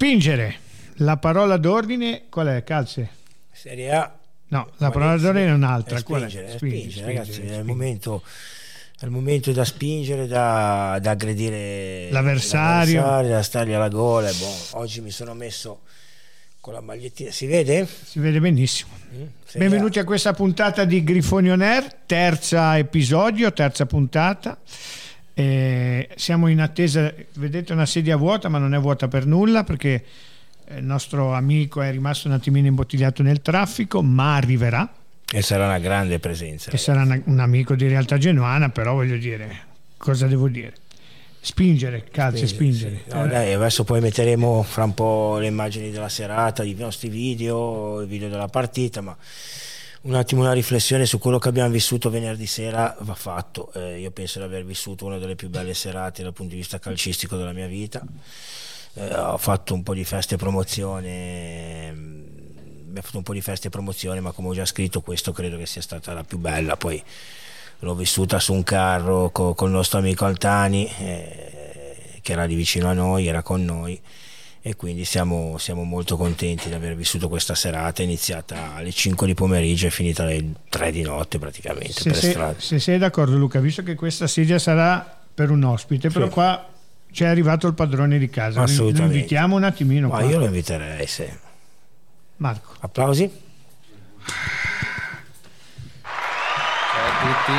Spingere. La parola d'ordine qual è? Calze? Serie A. No, la parola d'ordine è un'altra. È Qual è? spingere, è Spingere, spingere, spingere, ragazzi, è il spingere. momento, è il momento da spingere, da, da aggredire L'avversario. l'avversario, da stargli alla gola. boh, oggi mi sono messo con la magliettina, si vede? Si vede benissimo. Mm? Benvenuti a questa puntata di Grifoni On Air, terza episodio, terza puntata. Eh, siamo in attesa, vedete una sedia vuota, ma non è vuota per nulla perché eh, il nostro amico è rimasto un attimino imbottigliato nel traffico, ma arriverà. E sarà una grande presenza. Che sarà una- un amico di realtà genuana, però voglio dire, cosa devo dire? Spingere, calze, spingere. No, dai, adesso poi metteremo fra un po' le immagini della serata, i nostri video, il video della partita, ma un attimo una riflessione su quello che abbiamo vissuto venerdì sera va fatto. Eh, io penso di aver vissuto una delle più belle serate dal punto di vista calcistico della mia vita. Eh, ho fatto un po' di feste e promozione, mm, abbiamo fatto un po' di feste e promozione, ma come ho già scritto questo credo che sia stata la più bella. Poi l'ho vissuta su un carro co- col nostro amico Altani, eh, che era lì vicino a noi, era con noi e quindi siamo, siamo molto contenti di aver vissuto questa serata, iniziata alle 5 di pomeriggio e finita alle 3 di notte praticamente Se, per sei- strada. se sei d'accordo Luca, visto che questa sedia sarà per un ospite, però Sì. qua c'è arrivato il padrone di casa, lo invitiamo un attimino Ma qua. io lo inviterei, sì. Marco. Applausi? Ciao a tutti.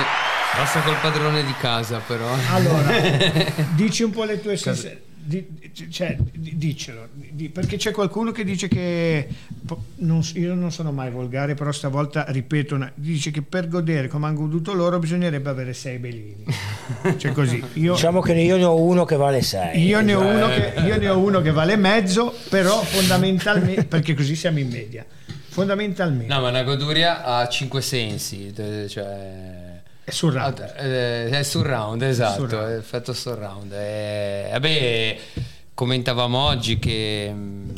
Basta col padrone di casa, però. Allora, dici un po' le tue sensazioni. Di, cioè, di- dicelo, di- perché c'è qualcuno che dice che po- non io non sono mai volgare, però stavolta ripeto, una- dice che per godere come hanno goduto loro bisognerebbe avere sei belini. Cioè così, io, Diciamo che io ne ho uno che vale 6. io ne ho uno che, io ne ho uno che vale mezzo, però fondamentalmente, perché così siamo in media, fondamentalmente No, ma una goduria ha cinque sensi, cioè... è sul round. Eh, È surround, esatto, Surround. è effetto surround. Eh, vabbè, commentavamo oggi che mm,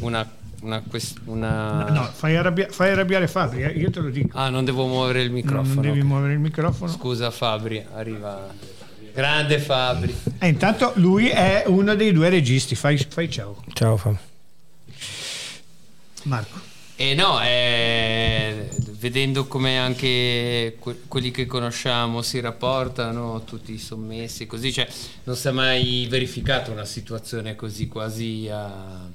una... una, quest- una- No, no, fai, arrabbia- fai arrabbiare Fabri, eh, io te lo dico. Ah, non devo muovere il microfono. non devi muovere il microfono. Scusa Fabri, arriva... Grande Fabri. E intanto lui è uno dei due registi. Fai, fai ciao, Ciao Fabio. Marco. E no, eh, vedendo come anche que- quelli che conosciamo si rapportano, tutti sommessi, così, cioè non si è mai verificata una situazione così quasi a...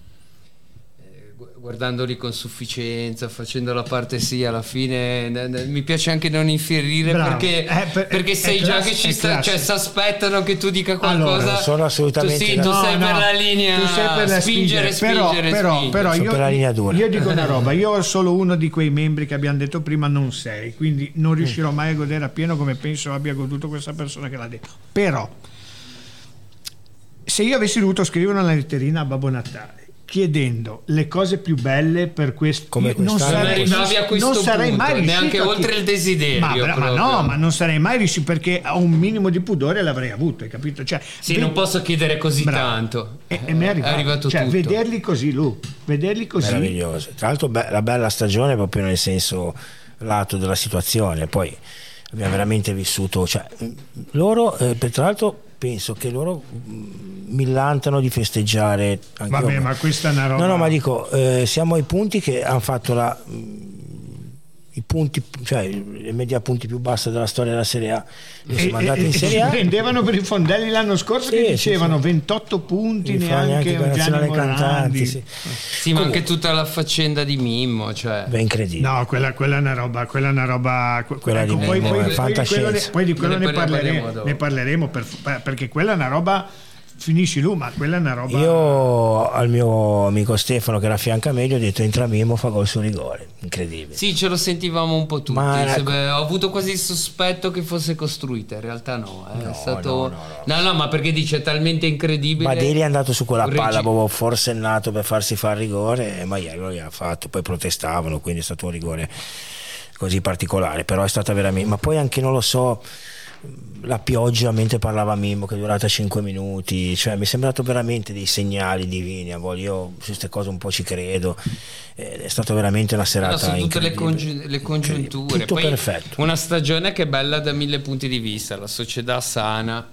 gu- Guardandoli con sufficienza, facendo la parte sì, alla fine n- n- mi piace anche non infierire Bravo. perché, Eh, per- perché è sai già classe- che ci è sta, cioè si aspettano che tu dica Allora, qualcosa. non sono assolutamente tu, sì, tu d'accordo. sei per la linea tu sei per la spingere, spingere, spingere, però, spingere. però, però Sono io, per la linea dura. io dico una roba, io solo uno di quei membri che abbiamo detto prima, non sei, quindi non riuscirò mai a godere appieno come penso abbia goduto questa persona che l'ha detto. Però, se io avessi dovuto scrivere una letterina a Babbo Natale chiedendo le cose più belle per questo Come non sarei, Non arrivavi a questo non sarei punto, mai riuscito neanche oltre il desiderio ma, ma proprio. no ma non sarei mai riuscito perché a un minimo di pudore l'avrei avuto hai capito cioè, Sì, ve- non posso chiedere così Bravo. tanto. E, e mi è arrivato, cioè, tutto. vederli così, Lu, vederli così. meraviglioso. Tra l'altro be- la bella stagione proprio nel senso lato della situazione, poi abbiamo veramente vissuto, cioè, loro, eh, per- tra l'altro penso che loro mh, millantano di festeggiare anche Vabbè, io- ma questa è una roba. No, no, ma dico, eh, siamo ai punti che hanno fatto la, mh, i punti, cioè le media punti più basse della storia della Serie A. Noi E, siamo e- andati in Serie si A. prendevano per i fondelli l'anno scorso Sì, che sì, dicevano sì. 28 punti fa neanche la Gianni cantanti, sì. Sì, ma anche tutta la faccenda di Mimmo, cioè. Beh, incredibile. No, quella, quella è una roba, quella è una roba. que- Quella ecco, di poi, Mimmo poi- è poi di quello ne, fantascienza. poi di quello Ne ne parleremo ne parleremo per- per- perché quella è una roba. Finisci lui, ma quella è una roba. Io al mio amico Stefano che era a fianco a me gli ho detto entra Mimo fa gol sul rigore incredibile Sì, ce lo sentivamo un po' tutti. Ma Se- ecco. beh, ho avuto quasi il sospetto che fosse costruita, in realtà no. eh, No, è stato... no, no, no, no, ma perché dice è talmente incredibile. ma Deli è andato su quella regi- palla proprio forsennato per farsi fare rigore e Maiello gli ha fatto poi protestavano quindi è stato un rigore così particolare però è stata veramente ma poi anche non lo so la pioggia mentre parlava Mimmo che è durata 5 minuti cioè mi è sembrato veramente dei segnali divini a volte io su queste cose un po' ci credo. Ed è stata veramente una serata No, sono tutte le, congi- le congiunture. tutto Poi perfetto. Una stagione che è bella da mille punti di vista, la società sana.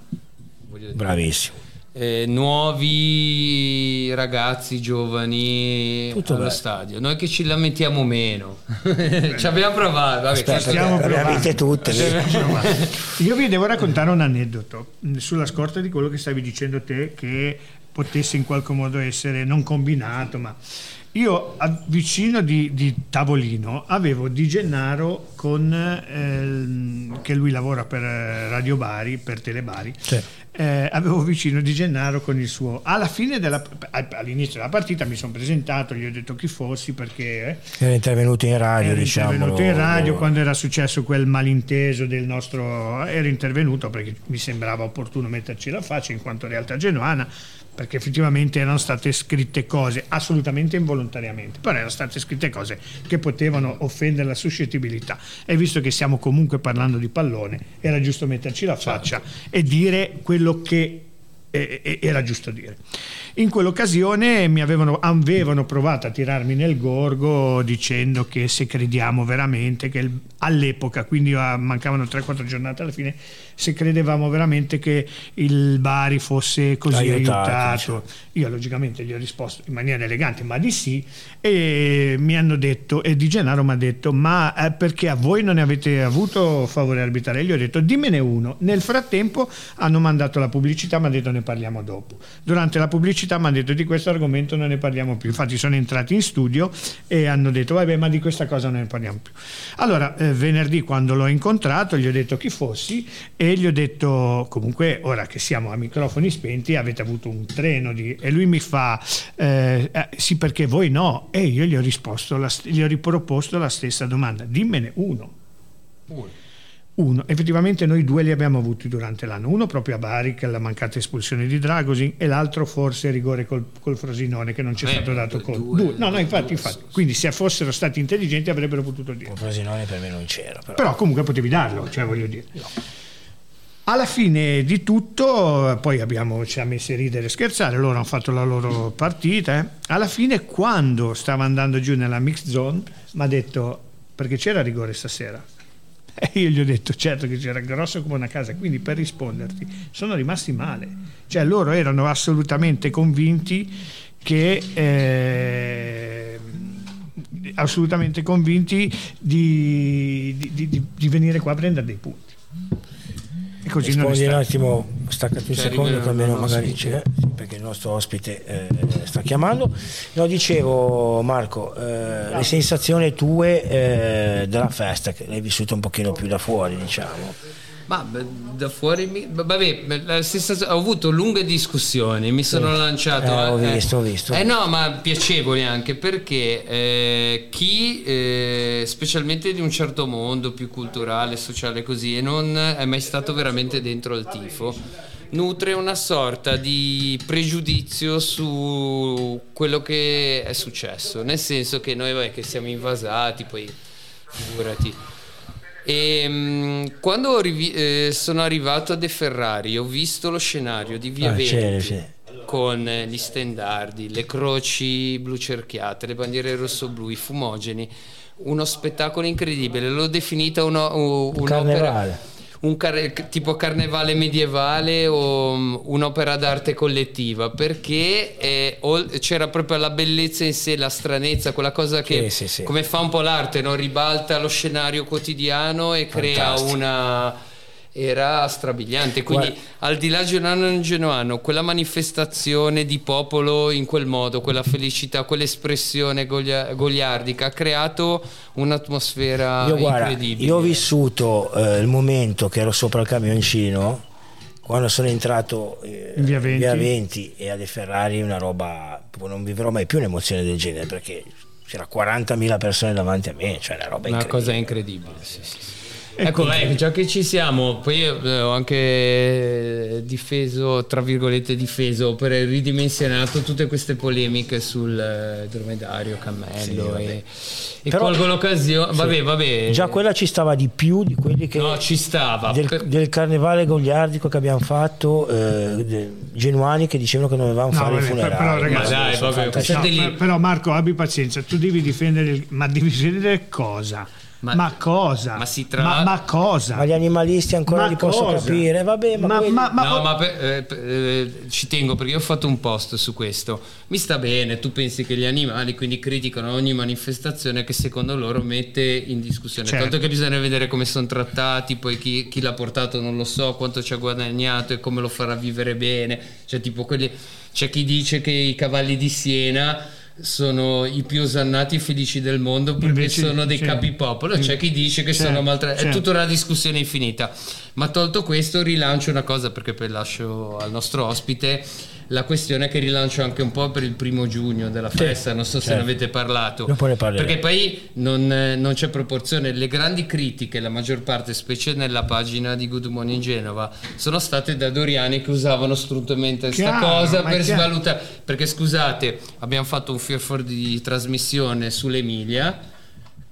bravissimo eh, nuovi ragazzi giovani Tutto allo bello. stadio. Noi che ci lamentiamo meno. ci abbiamo provato. vabbè, Aspetta, ci stiamo provando. tutte. vedi? Io vi devo raccontare un aneddoto mh, sulla scorta di quello che stavi dicendo te che potesse in qualche modo essere non combinato, ma io a- vicino di, di tavolino avevo Di Gennaro con ehm, che lui lavora per eh, Radio Bari, per Telebari. Sì. Eh, avevo vicino Di Gennaro con il suo alla fine della all'inizio della partita mi sono presentato gli ho detto chi fossi perché eh, Era intervenuto in radio, era diciamo. intervenuto in radio quando era successo quel malinteso del nostro era intervenuto perché mi sembrava opportuno metterci la faccia in quanto realtà genuana perché effettivamente erano state scritte cose assolutamente involontariamente però erano state scritte cose che potevano offendere la suscettibilità e visto che stiamo comunque parlando di pallone era giusto metterci la faccia e dire quello che era giusto dire. In quell'occasione mi avevano, avevano provato a tirarmi nel gorgo dicendo che se crediamo veramente che all'epoca, quindi ah, mancavano 3-4 giornate alla fine, se credevamo veramente che il Bari fosse così Aiutato, aiutato. Io logicamente gli ho risposto in maniera elegante, ma di sì, e mi hanno detto, e Di Gennaro mi ha detto, ma eh, perché a voi non ne avete avuto favore arbitrale? Gli ho detto, dimmene uno. Nel frattempo hanno mandato la pubblicità, mi hanno detto ne parliamo dopo. Durante la pubblicità mi hanno detto di questo argomento non ne parliamo più. Infatti sono entrati in studio e hanno detto, vabbè, ma di questa cosa non ne parliamo più. Allora, eh, venerdì quando l'ho incontrato, gli ho detto chi fossi e gli ho detto, comunque, ora che siamo a microfoni spenti, avete avuto un treno di... E lui mi fa, eh, eh, sì perché voi no. E io gli ho risposto, la gli ho riproposto la stessa domanda, dimmene uno. Uno, effettivamente noi due li abbiamo avuti durante l'anno, uno proprio a Bari che è la mancata espulsione di Dragosin e l'altro forse rigore col, col Frosinone che non ci è Vabbè, stato dato due- conto. due- Due. No, no, infatti, due, infatti. Quindi se fossero stati intelligenti avrebbero potuto dire. Con Frosinone per me non c'era. Però. Però comunque potevi darlo, cioè voglio dire. Alla fine di tutto, poi abbiamo, ci ha messi a ridere e scherzare, loro hanno fatto la loro partita. eh. Alla fine, quando stava andando giù nella mixed zone, mi ha detto perché c'era rigore stasera. E io gli ho detto certo che c'era grosso come una casa, quindi per risponderti sono rimasti male. Cioè loro erano assolutamente convinti che... eh, assolutamente convinti di, di- di- di venire qua a prendere dei punti. Così non è Rispondi un attimo, staccati un Cioè, secondo, che almeno magari c'è, perché il nostro ospite eh, sta chiamando. No, dicevo Marco, eh, le sensazioni tue eh, della festa, che l'hai vissuta un pochino più da fuori, diciamo. Ma da fuori, mi- vabbè, stessa- ho avuto lunghe discussioni, mi sono lanciato. Eh, ho visto, ho visto. Eh no, ma piacevoli anche perché eh, chi, eh, specialmente di un certo mondo più culturale, sociale così, e non è mai stato veramente dentro il tifo, nutre una sorta di pregiudizio su quello che è successo. Nel senso che noi, vabbè, che siamo invasati, poi figurati. E mm, quando rivi- eh, sono arrivato a De Ferrari ho visto lo scenario di Via Ah, c'eri, sì. con eh, gli stendardi, le croci blu cerchiate, le bandiere rosso-blu, i fumogeni, uno spettacolo incredibile. L'ho definita uno- u- un'opera, carnevale. Un car- tipo carnevale medievale o mm, un'opera d'arte collettiva perché eh, ol- c'era proprio la bellezza in sé, la stranezza, quella cosa che Sì, sì, sì. come fa un po' l'arte, no? ribalta lo scenario quotidiano e crea Fantastico. una era strabiliante quindi Guarda- al di là genuano e genuano quella manifestazione di popolo in quel modo quella felicità quell'espressione goglia- goliardica ha creato un'atmosfera Io guarda, incredibile io ho vissuto eh, il momento che ero sopra il camioncino quando sono entrato eh, In via Venti. 20 e a De Ferrari una roba proprio non vivrò mai più un'emozione del genere perché c'era 40.000 persone davanti a me cioè una roba una incredibile cosa incredibile sì, sì, sì. Ecco, vai, già che ci siamo, poi io, eh, ho anche difeso, tra virgolette, difeso per ridimensionato tutte queste polemiche sul eh, dromedario, cammello vabbè. e, e Però- colgo l'occasione. Vabbè, vabbè. già quella ci stava di più di quelli che No, ci stava. del, per- del carnevale goliardico che abbiamo fatto eh, de- genuani che dicevano che dovevamo No, fare vabbè, funerali però, ragazzi, Ma dai, vabbè, No, per- però Marco abbi pazienza, tu devi difendere, il- ma devi difendere cosa? Ma, ma cosa? Ma, si tra... ma, ma cosa? Ma gli animalisti ancora Ma li posso cosa? capire, vabbè, ma, Ma- quelli- ma- no, ma per- eh, per- eh, ci tengo perché io ho fatto un post su questo. Mi sta bene, tu pensi che gli animali quindi criticano ogni manifestazione che secondo loro mette in discussione. Certo. Tanto che bisogna vedere come sono trattati, poi chi, chi l'ha portato non lo so, quanto ci ha guadagnato e come lo farà vivere bene. Cioè, tipo quelli. C'è chi dice che i cavalli di Siena sono i più osannati e felici del mondo perché Invece- sono dei sì. capipopolo, c'è chi dice che Certo, sono maltrattati. È tutta una discussione infinita. Ma tolto questo, rilancio una cosa perché poi lascio al nostro ospite la questione che rilancio anche un po' per il primo giugno della festa. non so se certo. ne avete parlato. Dopo ne. Perché poi non, non c'è proporzione. Le grandi critiche, la maggior parte, specie nella pagina di Good Morning Genova, sono state da Doriani che usavano strutturalmente questa cosa per chiaro. svalutare. Perché scusate, abbiamo fatto un Fear for di trasmissione sull'Emilia.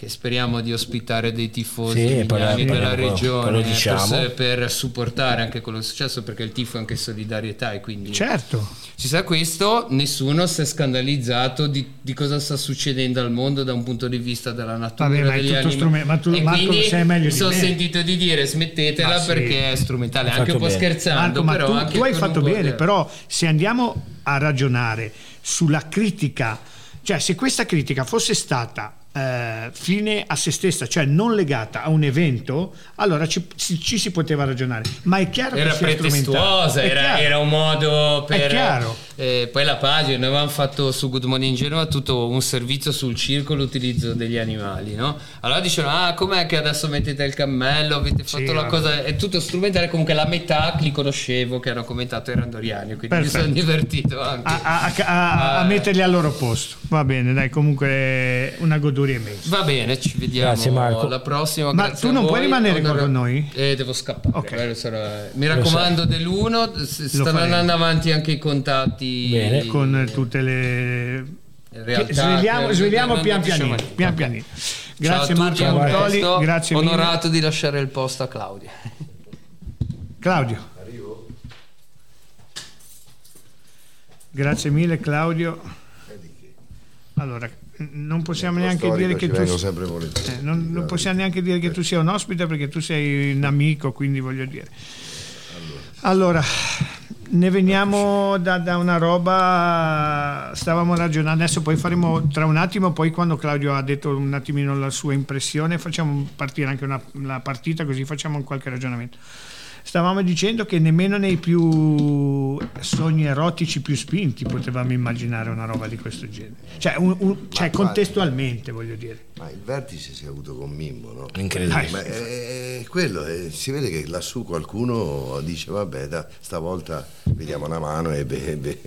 Che speriamo di ospitare dei tifosi Sì, poi- della regione poi lo per, diciamo. per supportare anche quello che è successo perché il tifo è anche solidarietà e quindi Certo. ci sa questo, nessuno si è scandalizzato di, di cosa sta succedendo al mondo da un punto di vista della natura Vabbè, ma è degli strume- ma tu, e Marco, lo quindi sai meglio mi sono me. sentito di dire smettetela Ma sì. perché è strumentale, anche un po' bene. scherzando, Marco, ma però tu, anche tu hai fatto bene, di- però se andiamo a ragionare sulla critica, cioè se questa critica fosse stata eh, fine a se stessa, cioè non legata a un evento, allora ci, ci- ci si poteva ragionare. Ma è chiaro era che sia pretestuosa, era, era un modo per... È chiaro. Eh, poi la pagina, noi avevamo fatto su Good Morning Genova tutto un servizio sul circo, l'utilizzo degli animali, no? Allora dicevano, ah com'è che adesso mettete il cammello, avete fatto Sì, la cosa, è tutto strumentale, comunque la metà li conoscevo che hanno commentato erano Doriani, quindi mi Perfetto. sono divertito anche. A, a- a- a- a Ah. metterli al loro posto. Va bene, dai, comunque una goduria immensa. Va bene, ci vediamo Grazie, Marco. la prossima. Ma tu non puoi rimanere con noi? Eh, devo scappare. Ok. eh, sarà- Mi raccomando dell'uno, stanno andando avanti anche i contatti. Bene. Con tutte le... realtà, svegliamo non pian pianino, pian pianino. Grazie Marco Montoli, grazie mille. Onorato di lasciare il posto a Claudia. Claudio. Grazie mille Claudio. Allora, non possiamo neanche dire che tu eh, non, non possiamo neanche dire che tu sia un ospite perché tu sei un amico, quindi voglio dire. Allora, ne veniamo da, da una roba, stavamo ragionando, adesso poi faremo tra un attimo, poi quando Claudio ha detto un attimino la sua impressione, facciamo partire anche una, la partita così facciamo qualche ragionamento. Stavamo dicendo che nemmeno nei più sogni erotici più spinti potevamo immaginare una roba di questo genere. Cioè, un- un- cioè contestualmente voglio dire. Ma il vertice si è avuto con Mimmo, no? Incredibile. Ma è, è quello, è- si vede che lassù qualcuno dice vabbè, da, stavolta vediamo una mano e, be- be-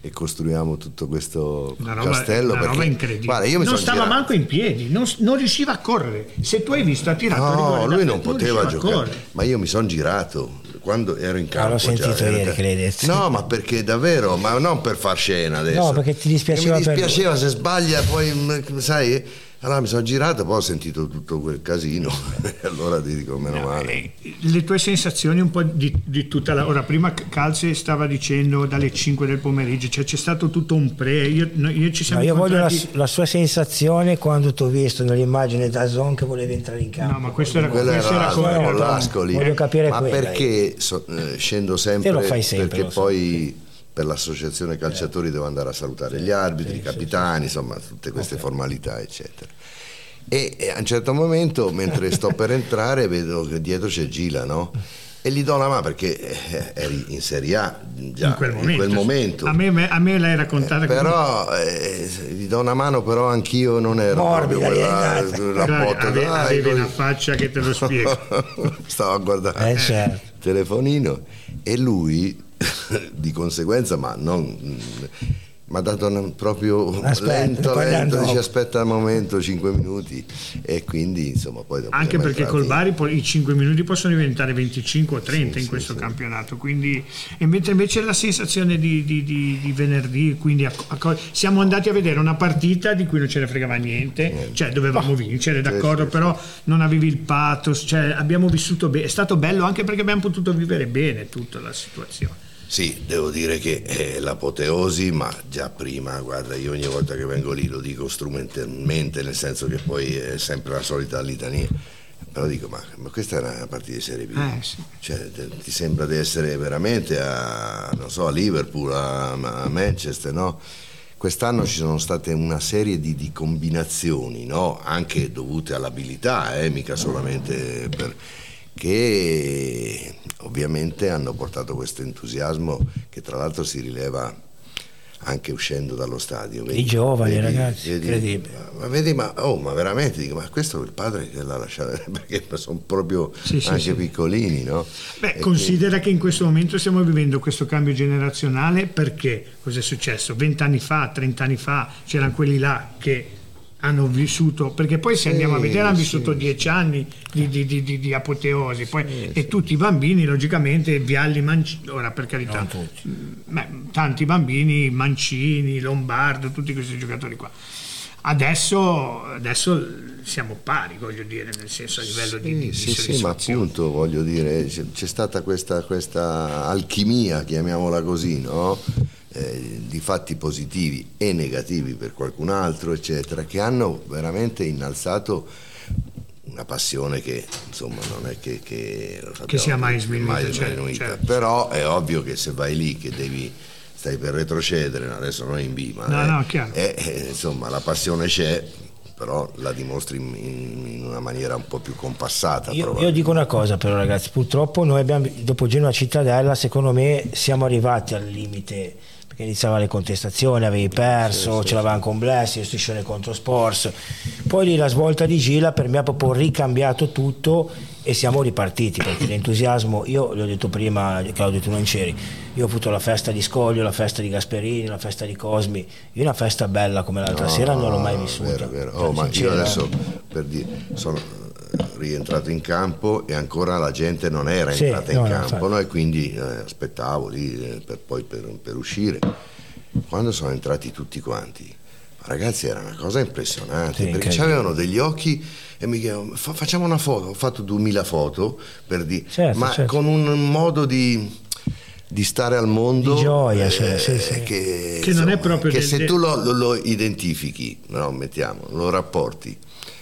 e costruiamo tutto questo Una roba, castello. una perché, roba incredibile. Guarda, io mi non stava girato. manco in piedi, non, non riusciva a correre. Se tu hai visto, ha tirato No, lui non poteva giocare, ma io mi sono girato quando ero in campo. l'ho già, sentito in ieri che l'hai detto. No, ma perché davvero, ma non per far scena adesso. No, perché ti dispiaceva Che Mi dispiaceva se sbaglia, poi mm, sai. Allora mi sono girato, poi ho sentito tutto quel casino, e allora ti dico meno male. Eh, Le tue sensazioni un po' di, di tutta la... Ora, prima Calze stava dicendo dalle 5 del pomeriggio, cioè c'è stato tutto un pre, io, io ci Ma siamo io voglio la, la sua sensazione quando ti ho visto nell'immagine da Zon che volevi entrare in campo. No, ma questo era, Quello questo era era come- con l'Ascoli. Voglio capire ma quella, perché so- eh, scendo sempre, Te lo fai sempre, perché lo so. poi per l'associazione calciatori devo andare a salutare gli arbitri, i capitani, insomma tutte queste formalità eccetera. E, e a un certo momento, mentre sto per entrare, vedo che dietro c'è Gila, no? E gli do la mano perché eh, eri in Serie A già in quel momento. momento. A, me, a me l'hai raccontata come- Però eh, gli do una mano, però anch'io non ero Morbida, quella, gli hai la Dai, botta, ave- avevi una faccia che te lo spiego. Stavo a guardare Eh, certo. il telefonino e lui di conseguenza, ma non mi ha dato un- proprio Aspetta, lento, lento, dice aspetta un momento, 5 minuti e quindi insomma poi dopo Anche perché col Bari poi i 5 minuti possono diventare 25 o 30 Sì, in sì, questo sì. campionato. Quindi, e mentre invece la sensazione di, di- di- di venerdì, quindi a- a siamo andati a vedere una partita di cui non ce ne fregava niente, cioè dovevamo vincere, d'accordo, sì, sì. però non avevi il pathos, cioè abbiamo vissuto bene, è stato bello anche perché abbiamo potuto vivere bene tutta la situazione. Sì, devo dire che è l'apoteosi, ma già prima, guarda, io ogni volta che vengo lì lo dico strumentalmente, nel senso che poi è sempre la solita litania. Però dico, ma, ma questa è una partita di Serie B. Eh, sì. Cioè, te- ti sembra di essere veramente a, non so, a Liverpool, a, a Manchester, no? Quest'anno ci sono state una serie di, di combinazioni, no? anche dovute all'abilità, eh? mica solamente per che ovviamente hanno portato questo entusiasmo che tra l'altro si rileva anche uscendo dallo stadio. I giovani, ragazzi, incredibile. Ma, vedi, ma, oh, ma veramente dico, ma questo è il padre che l'ha lasciato, perché sono proprio Sì, sì, anche sì. piccolini, no? Beh, E considera che in questo momento stiamo vivendo questo cambio generazionale perché cosa è successo? Vent'anni fa, trent'anni fa c'erano quelli là che hanno vissuto, perché poi se andiamo a vedere hanno vissuto dieci anni di, di- di- di- di apoteosi. Poi, e tutti i bambini logicamente Vialli, Mancini, ora per carità, mm, beh, tanti bambini, Mancini, Lombardo, tutti questi giocatori qua. Adesso, adesso siamo pari, voglio dire, nel senso a livello di, di, di Sì, sì, sì, ma appunto voglio dire, c'è, c'è stata questa, questa alchimia, chiamiamola così, no? Eh, di fatti positivi e negativi per qualcun altro, eccetera, che hanno veramente innalzato una passione che insomma non è che, che, sappiamo sia mai sminuita, mai certo, sminuita. certo. però è ovvio che se vai lì che devi stai per retrocedere adesso non è in B ma No, eh, no, chiaro. eh, eh, insomma la passione c'è però la dimostri in, in- una maniera un po' più compassata Io, io dico una cosa però ragazzi, purtroppo noi abbiamo, dopo Genoa Cittadella secondo me siamo arrivati al limite perché iniziava le contestazioni, avevi perso, ce l'avevamo con Blessi, striscione contro Sports, poi lì la svolta di Gila per me ha proprio ricambiato tutto e siamo ripartiti perché l'entusiasmo, io l'ho detto prima Claudio tu non c'eri, io ho avuto la festa di Scoglio, la festa di Gasperini, la festa di Cosmi, io una festa bella come l'altra No, sera non l'ho mai vissuta. vero, vero. Cioè, Oh, ma io adesso per dire, sono eh, rientrato in campo e ancora la gente non era Sì, entrata no, in campo no? e quindi eh, aspettavo lì eh, per, poi per, per uscire. Quando sono entrati tutti quanti, ragazzi era una cosa impressionante Sì, perché avevano degli occhi e mi chiedono "Fa- facciamo una foto, ho fatto 2000 foto per dire, Certo, ma certo. con un modo di di stare al mondo Di gioia, eh, cioè, sì, sì. che, Che non è insomma, proprio che del- se tu lo, lo- lo identifichi, no, mettiamo, lo rapporti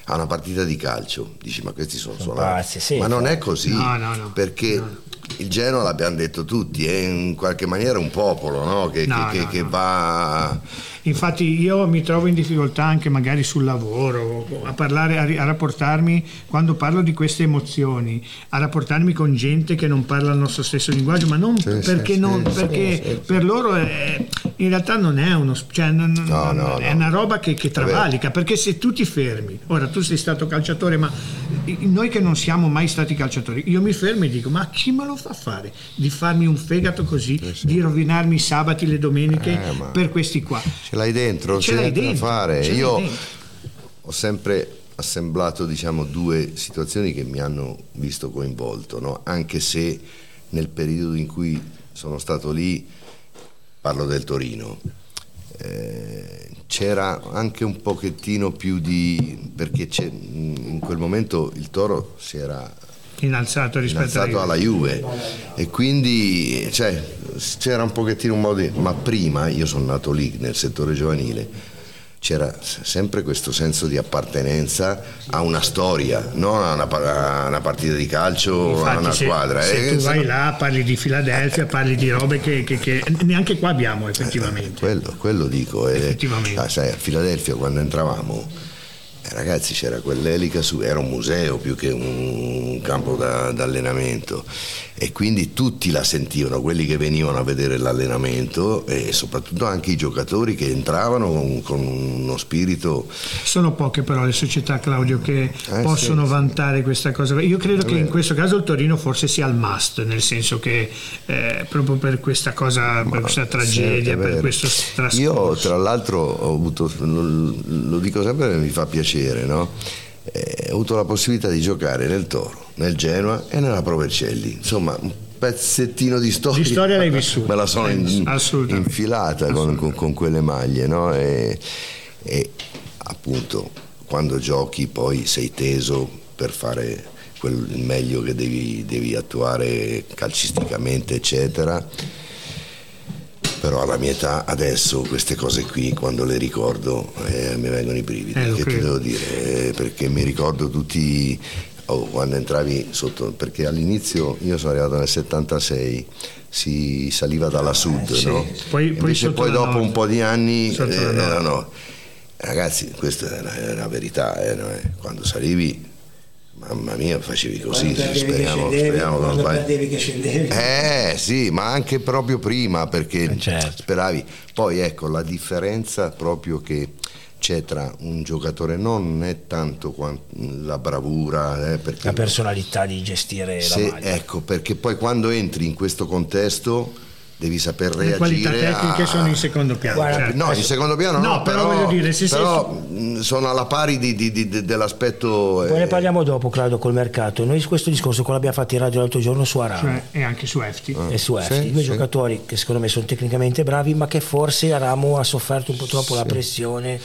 a una partita di calcio, dici ma questi sono, Sono suonati. pazzi, sì, ma non è così, No, no, no. perché No. Il Genoa l'abbiamo detto tutti, è in qualche maniera un popolo no? che, No, che- no, che va... Infatti io mi trovo in difficoltà anche magari sul lavoro, a parlare, a, a rapportarmi, quando parlo di queste emozioni, a rapportarmi con gente che non parla il nostro stesso linguaggio, ma non Sì, perché, sì, non- sì, perché per loro è- in realtà non è uno, cioè, non- non- No, no, è una roba che, che travalica, perché se tu ti fermi, ora tu sei stato calciatore, ma noi che non siamo mai stati calciatori, io mi fermo e dico, ma chi me lo fa fare di farmi un fegato così, di rovinarmi i sabati, le domeniche Eh, per questi qua? Ce l'hai dentro, Ce c'è l'hai dentro, fare. ce Io dentro. ho sempre assemblato diciamo, due situazioni che mi hanno visto coinvolto, no? anche se nel periodo in cui sono stato lì, parlo del Torino, eh, c'era anche un pochettino più di... perché c'è- in quel momento il Toro si era innalzato rispetto innalzato alla Juve e quindi cioè, c'era un pochettino un modo di... ma prima io sono nato lì nel settore giovanile c'era sempre questo senso di appartenenza a una storia non a una, a una partita di calcio a Infatti, una se, squadra se eh, tu vai no- là parli di Filadelfia, parli di robe che, che- che neanche qua abbiamo effettivamente. quello, quello dico eh, Effettivamente. ah, sai, a Filadelfia quando entravamo eh, ragazzi c'era quell'elica su era un museo più che un campo da, d'allenamento e quindi tutti la sentivano quelli che venivano a vedere l'allenamento e soprattutto anche i giocatori che entravano con, con uno spirito Sono poche però le società, Claudio, che Eh, possono sì, sì. vantare questa cosa. Io credo che in questo caso il Torino forse sia il must, nel senso che eh, proprio per questa cosa, per questa Sì, tragedia, per questo trascorso. Io tra l'altro ho avuto, lo, lo dico sempre mi fa piacere, no? Eh, ho avuto la possibilità di giocare nel Toro, nel Genoa e nella Provercelli, insomma un pezzettino di storia. Di storia l'hai vissuta. Me la sono in- infilata con, con- con quelle maglie, no? E, e appunto quando giochi poi sei teso per fare quel, il meglio che devi, devi attuare calcisticamente, eccetera però alla mia età adesso queste cose qui quando le ricordo eh, mi vengono i brividi, Eh, che ti credo. devo dire, Eh, perché mi ricordo tutti oh, quando entravi sotto, perché all'inizio io sono arrivato nel 76, si saliva dalla sud, sì. no? Poi- poi poi dopo nord. un po' di anni la eh, erano ragazzi, questa è una, è una verità, eh, no? Eh, quando salivi Mamma mia, facevi così, perdevi che speriamo, scendevi, speriamo che non quando sbagli. che scendevi. Eh sì, ma anche proprio prima perché Eh, certo. speravi. Poi ecco la differenza proprio che c'è tra un giocatore non è tanto la bravura, eh, perché La personalità di gestire se- la maglia. ecco, perché poi quando entri in questo contesto devi saper Le qualità reagire tecniche a- sono in secondo piano. Guarda, certo. No, in secondo piano no, No, però voglio dire, se sei però, mh, sono alla pari di- di- di- dell'aspetto... Poi ne eh, parliamo dopo, Claudio, col mercato. Noi questo discorso qua l'abbiamo fatto in radio l'altro giorno su Arano Cioè, e anche su Efti. Ah. e su Sì, Efti, due sì. giocatori che secondo me sono tecnicamente bravi, ma che forse Aramo ha sofferto un po' troppo la pressione.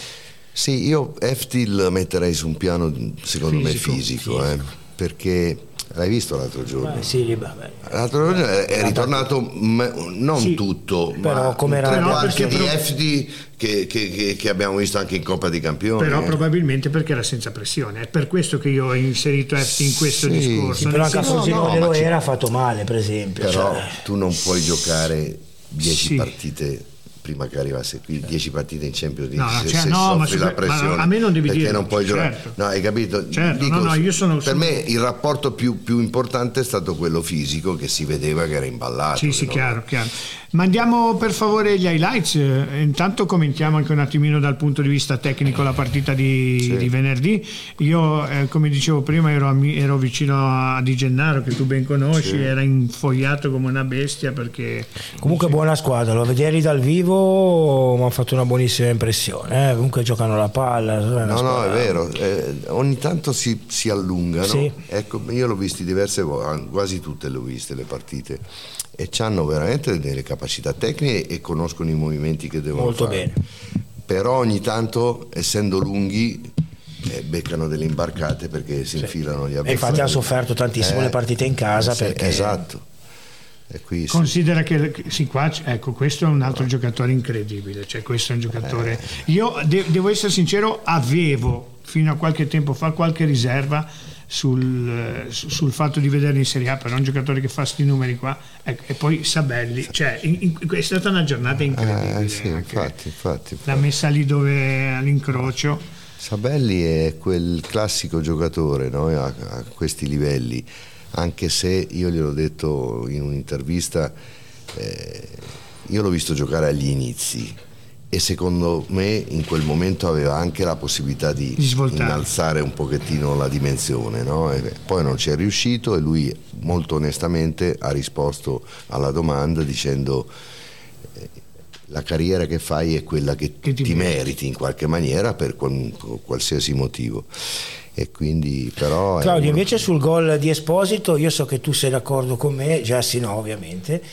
Sì, io Eftil metterei su un piano secondo Fisico. me fisico, eh, perché l'hai visto l'altro giorno? Eh, sì, vabbè. L'altro giorno è, ritornato non Sì, tutto, però ma come era- tre quarti di Efti che, che- che- che abbiamo visto anche in Coppa dei Campioni. Però probabilmente perché era senza pressione. È per questo che io ho inserito Efti in questo Sì, discorso. Sì, però anche a Frosinone no, ma lo ci- era, ha fatto male, per esempio. Però cioè. tu non puoi giocare 10 Sì. partite prima che arrivasse qui 10 partite in Champions League No, no, se, cioè, se no, ma la ma pressione a me non devi perché dire, non puoi giocare certo. no hai capito Certo, no, no, io sono- per sono- me il rapporto più, più importante è stato quello fisico che si vedeva che era imballato Sì, sì, chiaro, chiaro. Mandiamo per favore gli highlights. eh, Intanto commentiamo anche un attimino dal punto di vista tecnico la partita di, Sì. di venerdì. Io, eh, come dicevo prima, ero, ero vicino a Di Gennaro, che tu ben conosci, Sì. era infogliato come una bestia perché Comunque buona squadra, lo vederli dal vivo mi hanno fatto una buonissima impressione. eh. Comunque giocano la palla. No, no, squadra- è vero, eh, ogni tanto si, si allungano. Sì. Ecco, io l'ho visti diverse volte, quasi tutte le ho viste le partite e hanno veramente delle capacità tecniche e conoscono i movimenti che devono Molto fare. bene. Però ogni tanto, essendo lunghi, eh, beccano delle imbarcate perché si infilano gli E infatti avversari. hanno sofferto tantissimo Eh, le partite in casa sì, perché Esatto. E qui sì. Considera che che- sì, qua, ecco, questo è un altro giocatore incredibile. Cioè, questo è un giocatore. Io de- devo essere sincero, avevo fino a qualche tempo fa qualche riserva sul, eh, su- sul fatto di vederlo in Serie A, però è un giocatore che fa questi numeri qua. Ecco, e poi Sabelli, cioè, in- in- è stata una giornata incredibile. Eh, sì, infatti, infatti, La infatti. messa lì dove all'incrocio. Sabelli è quel classico giocatore no? a, a questi livelli, anche se io gliel'ho detto in un'intervista, eh, io l'ho visto giocare agli inizi e secondo me in quel momento aveva anche la possibilità di, Di innalzare un pochettino la dimensione, no? E poi non ci è riuscito e lui molto onestamente ha risposto alla domanda dicendo eh, la carriera che fai è quella che, Che ti ti, meriti. meriti in qualche maniera per qual- qualsiasi motivo. E quindi però... Claudio invece sul gol di Esposito io so che tu sei d'accordo con me, Giassi no ovviamente.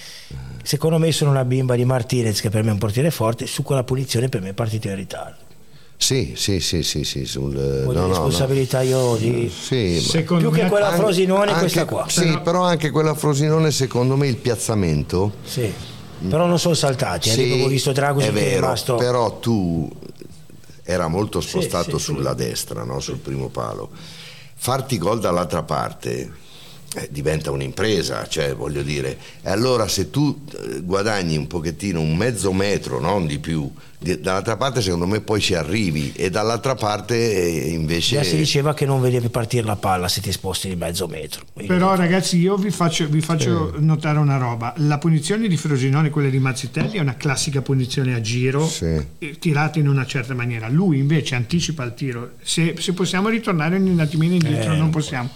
Secondo me sono una bimba di Martinez che per me è un portiere forte, su quella punizione per me è partita in ritardo. Sì, sì, sì, sì, sì, sul... No, no, responsabilità io di... no. Sì, Secondo Più che me- quella anche- Frosinone anche- questa qua. Sì, Però- però anche quella Frosinone secondo me il piazzamento... Sì. Però non sono saltati, eh, Sì, lì ho visto Dragosi è che è vero, rimasto... però tu era molto spostato sì, sulla destra, no? sul primo palo. Farti gol dall'altra parte eh, diventa un'impresa, cioè voglio dire, e allora se tu eh, guadagni un pochettino, un mezzo metro, non di più, di- dall'altra parte secondo me poi ci arrivi e dall'altra parte eh, invece... Già si diceva che non vedevi partire la palla se ti sposti di mezzo metro. Però ragazzi io vi faccio, vi faccio notare una roba, la punizione di Frosinone, quella di Mazzitelli, è una classica punizione a giro Sì. eh, tirata in una certa maniera, lui invece anticipa il tiro, se, se possiamo ritornare un attimino indietro Eh, non possiamo.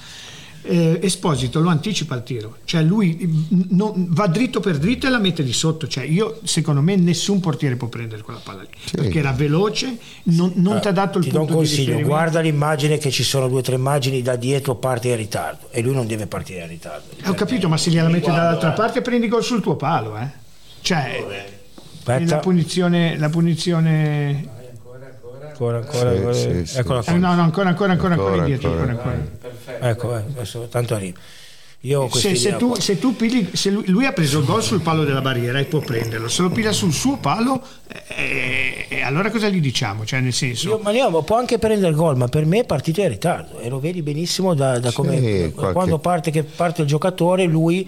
Eh, Esposito lo anticipa il tiro, cioè lui mm, non- va dritto per dritto e la mette di sotto, cioè io secondo me nessun portiere può prendere quella palla lì, perché era veloce, non, non ti ha dato il ti do un punto di consiglio, guarda l'immagine che ci sono due o tre immagini da dietro parte in ritardo e lui non deve partire in ritardo. Eh, Ho capito, ma se gliela metti dall'altra parte prendi gol sul tuo palo, eh. Cioè, la punizione, la punizione... ancora, ancora, Sì, ancora. sì, sì. eccola eh, qua. no, no, ancora, ancora, ancora, ancora Ancora, indietro, ancora, ancora. Ancora. Ecco, eh, adesso tanto arriva. Io se, se, tu, se tu pigli, se lui, lui ha preso il gol sul palo della barriera e può prenderlo, se lo piglia sul suo palo, eh, eh, allora cosa gli diciamo? Cioè, nel senso, Io, ma io, può anche prendere il gol, ma per me è partita in ritardo e lo vedi benissimo da, da come Sì, qualche- quando parte, che parte il giocatore, lui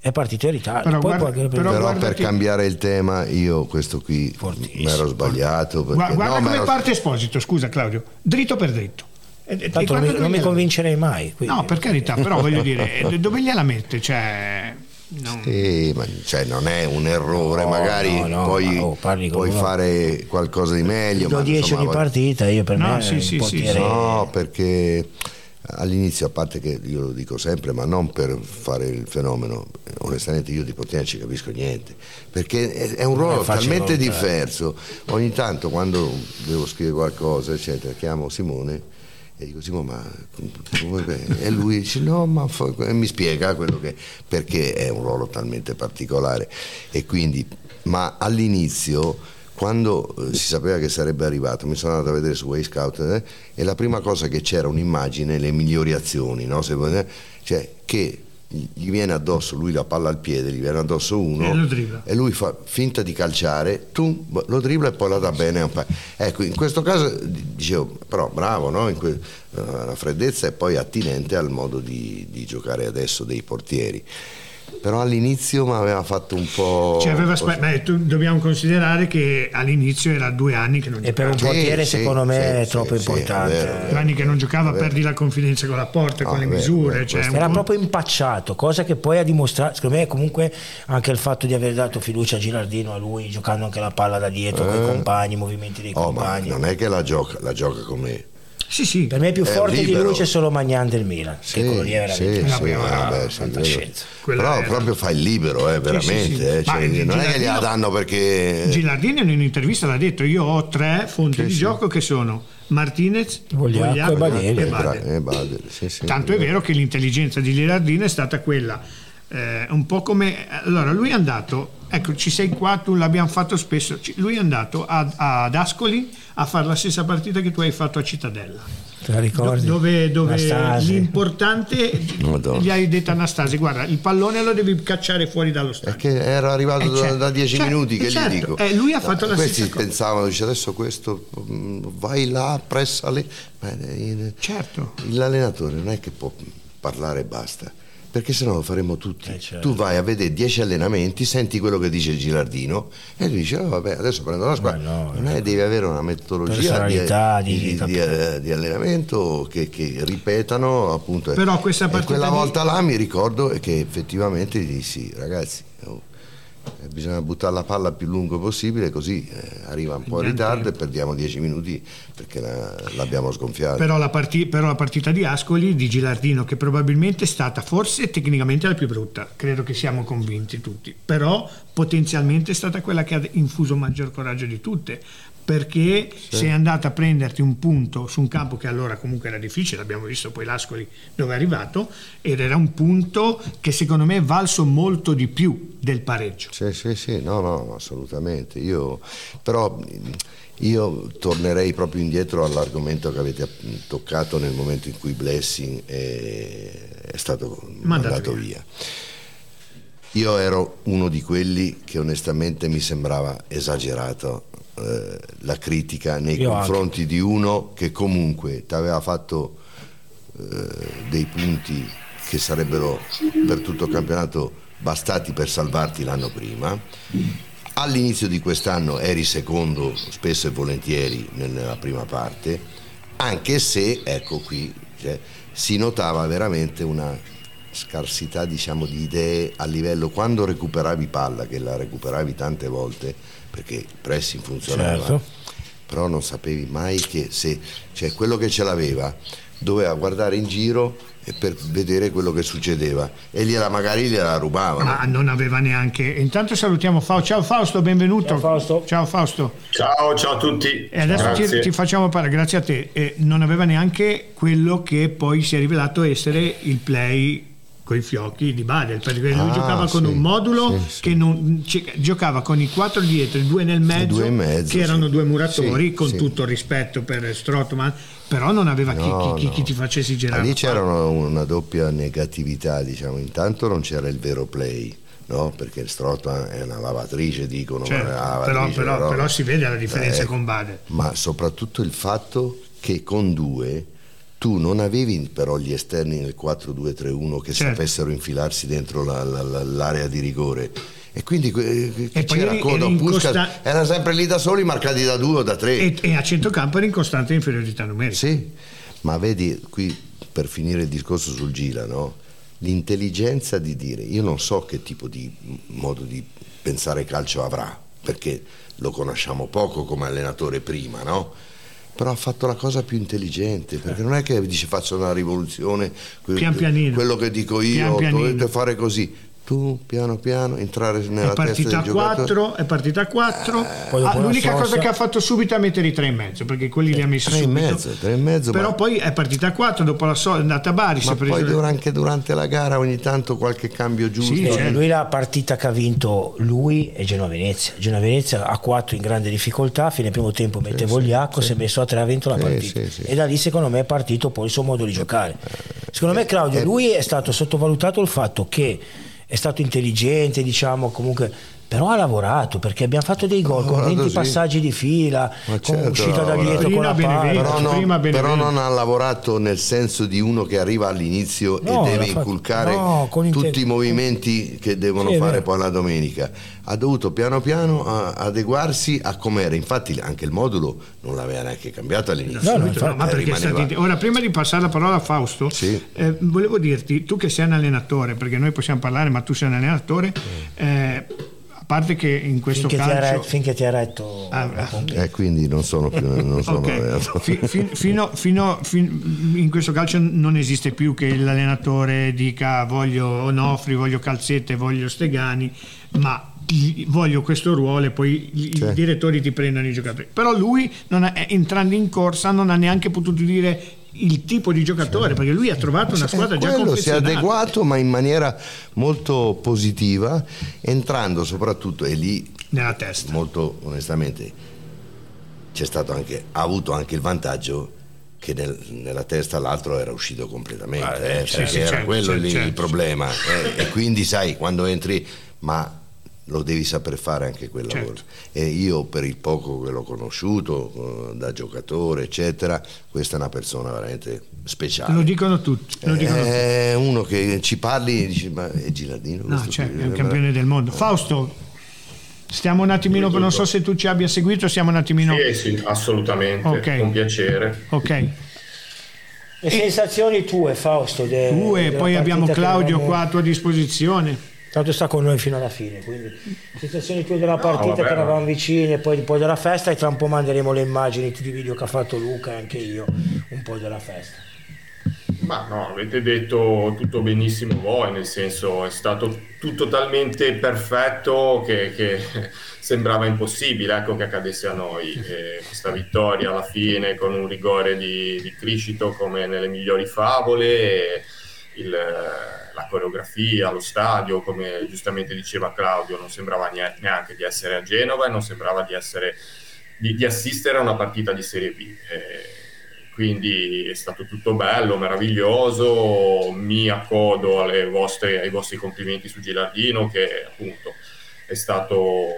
è partito in ritardo. Però Poi guarda- può anche però Però per guardati- cambiare il tema io questo qui mi ero sbagliato. Perché, Gua- guarda no, come m'ero- parte Esposito, scusa Claudio, dritto per dritto. E- Tanto non mi, non mi convincerei mai. quindi- No, per carità, però voglio dire, dove gliela mette? Cioè, non- Sì, ma cioè, non è un errore, No, magari no, no, puoi, ma, oh, puoi uno- fare qualcosa di meglio. Do ma 10 insomma, di voglio- partita, io per No, me sì, è sì, sì, No, perché all'inizio, a parte che io lo dico sempre, ma non per fare il fenomeno, onestamente io di portiere non ci capisco niente, perché è, è un è ruolo facile talmente diverso. Ogni tanto quando devo scrivere qualcosa, eccetera, chiamo Simone e dico Simone, ma come beh?" e lui dice no, ma fa-" e mi spiega quello che perché è un ruolo talmente particolare e quindi ma all'inizio quando eh, si sapeva che sarebbe arrivato, mi sono andato a vedere su Way Scout eh, e la prima cosa che c'era un'immagine, le migliori azioni, no? Se- eh, cioè che gli viene addosso, lui la palla al piede, gli viene addosso uno E e lui fa finta di calciare, tu lo dribbla e poi la dà bene. a un pa- Ecco, in questo caso dicevo, però bravo, no? Que- eh, la freddezza è poi attinente al modo di, di giocare adesso dei portieri. Però all'inizio mi aveva fatto un po'... Cioè, aveva un spe- beh, tu- dobbiamo considerare che all'inizio era due anni che non E per un giocava. Sì, portiere sì, secondo me sì, è sì, troppo sì, importante. è vero, Due anni che non giocava, Vabbè. perdi la confidenza con la porta, No, con le vabbè, misure. cioè, un Era po'- proprio impacciato, cosa che poi ha dimostrato, secondo me comunque anche il fatto di aver dato fiducia a Gilardino a lui, giocando anche la palla da dietro con i Eh. compagni, i movimenti dei Oh, ma compagni. non è che la gioca, la gioca come... Sì, sì. Per me più È forte di lui c'è solo Magnan del Milan, Sì, che quello lì veramente sì, sì, vabbè, sì, Però era- proprio fa il libero, eh, veramente. sì, sì. eh, Ma cioè, il non è che gliela danno perché... Gilardini in un'intervista l'ha detto, io ho tre fonti di sì. gioco che sono Martinez, Vogliacco e Badeli. e Badel. eh, Badel, sì, sì. Tanto è vero che l'intelligenza di Gilardino è stata quella, eh, un po' come... Allora, lui è andato, ecco, ci sei qua, tu l'abbiamo fatto spesso, lui è andato ad, ad Ascoli a fare la stessa partita che tu hai fatto a Cittadella. Te la ricordi? dove, dove l'importante Madonna. gli hai detto Anastasi guarda il pallone lo devi cacciare fuori dallo stadio che era arrivato Eh, da- certo, da dieci certo, minuti che certo. gli dico. Eh, lui ha fatto la Questi stessa cosa. pensavano, dice adesso questo mm, vai là, pressale. Ma il- certo L'allenatore non è che può parlare e basta. Perché sennò lo faremo tutti. Eh, certo. Tu vai a vedere 10 allenamenti, senti quello che dice Gilardino e lui dice: "Oh, vabbè, adesso prendo la squadra. No, non è, devi avere una metodologia di, di- di- di- di- di allenamento che, che ripetano appunto. Però questa E partita quella lì- volta là mi ricordo che effettivamente dissi, ragazzi, eh, bisogna buttare la palla il più lungo possibile, così eh, arriva un po' in ritardo e perdiamo 10 minuti perché la- l'abbiamo sgonfiata. però però la partita di Ascoli di Gilardino che probabilmente è stata forse tecnicamente la più brutta credo che siamo convinti tutti però potenzialmente è stata quella che ha infuso maggior coraggio di tutte perché sei andata a prenderti un punto su un campo che allora comunque era difficile, abbiamo visto poi l'Ascoli dove è arrivato, ed era un punto che secondo me è valso molto di più del pareggio. Sì, sì, sì, no, no, assolutamente. Io, però io tornerei proprio indietro all'argomento che avete toccato nel momento in cui Blessing è, è stato Mandato mandato via. via. Io ero uno di quelli che onestamente mi sembrava esagerato eh, la critica nei Io anche. confronti di uno che comunque ti aveva fatto eh, dei punti che sarebbero per tutto il campionato bastati per salvarti l'anno prima. All'inizio di quest'anno eri secondo spesso e volentieri nella prima parte, anche se, ecco qui, cioè, si notava veramente una scarsità diciamo, di idee a livello quando recuperavi palla, che la recuperavi tante volte perché il pressing funzionava Certo. però non sapevi mai che se cioè quello che ce l'aveva doveva guardare in giro e per vedere quello che succedeva e gliela magari gliela rubavano. Ma non aveva neanche. Intanto salutiamo Fausto. Ciao Fausto, benvenuto. Ciao, Fausto. Ciao Fausto. Ciao, ciao a tutti. E adesso ti, ti facciamo parlare, grazie a te. Eh, non aveva neanche quello che poi si è rivelato essere il play con i fiocchi di Badel perché lui Ah, giocava con sì, un modulo sì, sì. che non, giocava con i quattro dietro i due nel mezzo, due mezzo, che erano due muratori con tutto il rispetto per Strottman però non aveva chi- No, chi, chi- chi no. ti facesse girare Lì c'era una, una doppia negatività, diciamo. Intanto non c'era il vero play, no? Perché Strottman è una lavatrice, dicono, Certo, però, lavatrice, però- però- però si vede la differenza Eh, con Badel ma soprattutto il fatto che con due tu non avevi però gli esterni nel 4-2-3-1 che Certo. sapessero infilarsi dentro la- la- la- l'area di rigore e quindi che E c'era in Puskas, era sempre lì da soli marcati da due o da tre e, e a centrocampo era in costante inferiorità numerica sì ma vedi qui per finire il discorso sul Gila no? l'intelligenza di dire io non so che tipo di modo di pensare calcio avrà perché lo conosciamo poco come allenatore prima no? Però ha fatto la cosa più intelligente perché non è che dice faccio una rivoluzione Pian quello che dico Pian io pianino. dovete fare così tu piano piano entrare nella è testa partita del a giocatore 4 è partita a 4 Poi dopo Ah, l'unica sosta- cosa che ha fatto subito è mettere i tre e mezzo perché quelli li ha messi tre e subito mezzo, tre e mezzo, però ma- poi è partita a 4 dopo la so- è andata a Bari ma poi le- dura- anche durante la gara ogni tanto qualche cambio giusto Sì, Eh, certo. Lui la partita che ha vinto lui e Genoa Venezia. Genoa Venezia a 4 in grande difficoltà, fine primo tempo mette Vogliacco, si è messo a 3 ha vinto la Sì, partita. sì, sì. E da lì secondo me è partito poi il suo modo di giocare. Secondo me Claudio, eh, lui è stato sottovalutato il fatto che è stato intelligente, diciamo comunque, però ha lavorato perché abbiamo fatto dei gol con lavorato, 20 sì. passaggi di fila, Ma con certo, uscita da dietro con la Prima palla. Benevento. però, non- prima però non ha lavorato nel senso di uno che arriva all'inizio No, e deve inculcare no, tutti i movimenti che devono Sì, fare poi la domenica. Ha dovuto piano piano a- adeguarsi a com'era. Infatti anche il modulo non l'aveva neanche cambiato all'inizio. No, no, no, ma Eh, perché rimaneva- stati- ora prima di passare la parola a Fausto Sì. eh, volevo dirti tu che sei un allenatore perché noi possiamo parlare ma tu sei un allenatore eh, a parte che in questo Finché ti, calcio retto, finché ti ha retto Ah, ah. Eh, quindi non sono più non sono Ok. allenatore. Fi- fi- fino, fino- fin- in questo calcio non esiste più che l'allenatore dica voglio Onofri, voglio Calzette, voglio Stegani, ma gli- voglio questo ruolo e poi i Sì. direttori ti prendono i giocatori. Però lui, non ha- entrando in corsa, non ha neanche potuto dire il tipo di giocatore, perché lui ha trovato una squadra già Eh, quello si è adeguato ma in maniera molto positiva entrando soprattutto e lì nella testa. molto onestamente c'è stato anche, ha avuto anche il vantaggio che nel- nella testa l'altro era uscito completamente, Ah, eh, sì, perché sì, era certo, quello certo, lì certo. il problema. eh, e quindi sai, quando entri, ma lo devi saper fare anche quel Certo. lavoro. E io per il poco che l'ho conosciuto, eh, da giocatore, eccetera, questa è una persona veramente speciale. Lo dicono tutti. Lo dicono tutti. È uno che ci parli e dici, ma è Gilardino? No, cioè, qui?" è un campione del mondo. Fausto, stiamo un attimino, non so se tu ci abbia seguito, stiamo un attimino... Sì, sì, assolutamente, Ok. con piacere. Ok, Le sensazioni tue, Fausto? de- tu e della poi abbiamo Claudio qua a tua disposizione. Tanto sta con noi fino alla fine, quindi sensazioni tue della partita vabbè, che eravamo vicini e poi, poi della festa e tra un po' manderemo le immagini, tutti i video che ha fatto Luca e anche io, un po' della festa. Ma no, avete detto tutto benissimo voi, nel senso è stato tutto talmente perfetto che, che sembrava impossibile ecco, che accadesse a noi. E questa vittoria alla fine con un rigore di, di Criscito come nelle migliori favole, e il- la coreografia, lo stadio, come giustamente diceva Claudio, non sembrava neanche di essere a Genova e non sembrava di, essere, di, di assistere a una partita di Serie B. E quindi è stato tutto bello, meraviglioso. Mi accodo vostre- ai vostri complimenti su Gilardino, che appunto è stato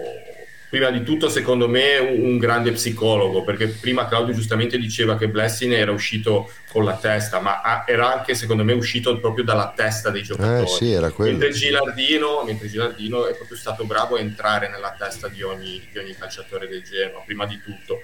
prima di tutto, secondo me, un, un grande psicologo. Perché prima Claudio giustamente diceva che Blessing era uscito con la testa, ma era anche, secondo me, uscito proprio dalla testa dei giocatori. Eh sì. Mentre Gilardino, mentre Gilardino è proprio stato bravo a entrare nella testa di ogni, di ogni calciatore del Genoa, prima di tutto.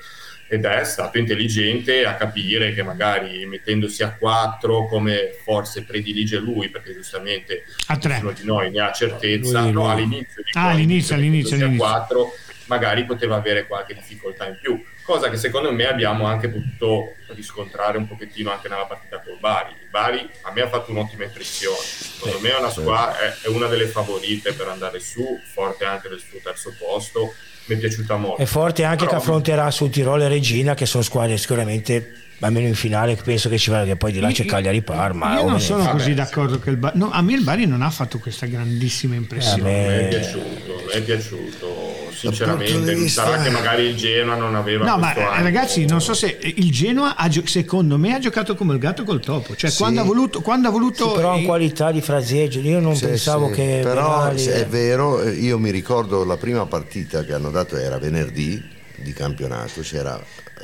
Ed è stato intelligente a capire che magari mettendosi a 4 come forse predilige lui, perché giustamente A tre. nessuno di noi ne ha certezza, Lui- no, all'inizio di Ah, all'inizio, all'inizio, all'inizio. a 4 magari poteva avere qualche difficoltà in più, cosa che secondo me abbiamo anche potuto riscontrare un pochettino anche nella partita col Bari. Il Bari a me ha fatto un'ottima impressione, secondo me è una squadra, è, una delle favorite per andare su, forte anche del suo terzo posto mi è piaciuta molto. È forte anche Però- che affronterà sul Tirolo e Regina, che sono squadre sicuramente, almeno in finale, penso che ci vada, che poi di là c'è Cagliari Parma. Io non sono così sì. d'accordo che il Bari. No, a me il Bari non ha fatto questa grandissima Eh, impressione. a me- Mi è piaciuto, mi è piaciuto, sinceramente. vista- sarà che magari il Genoa non aveva No, ma eh, animo. ragazzi, non so se il Genoa ha gio- secondo me ha giocato come il gatto col topo. Cioè, Sì. quando ha voluto, quando ha voluto Sì, però eh, in qualità di fraseggio, io non Sì, pensavo sì, che però Benali- se è vero eh, io mi ricordo la prima partita che hanno dato era venerdì di campionato c'era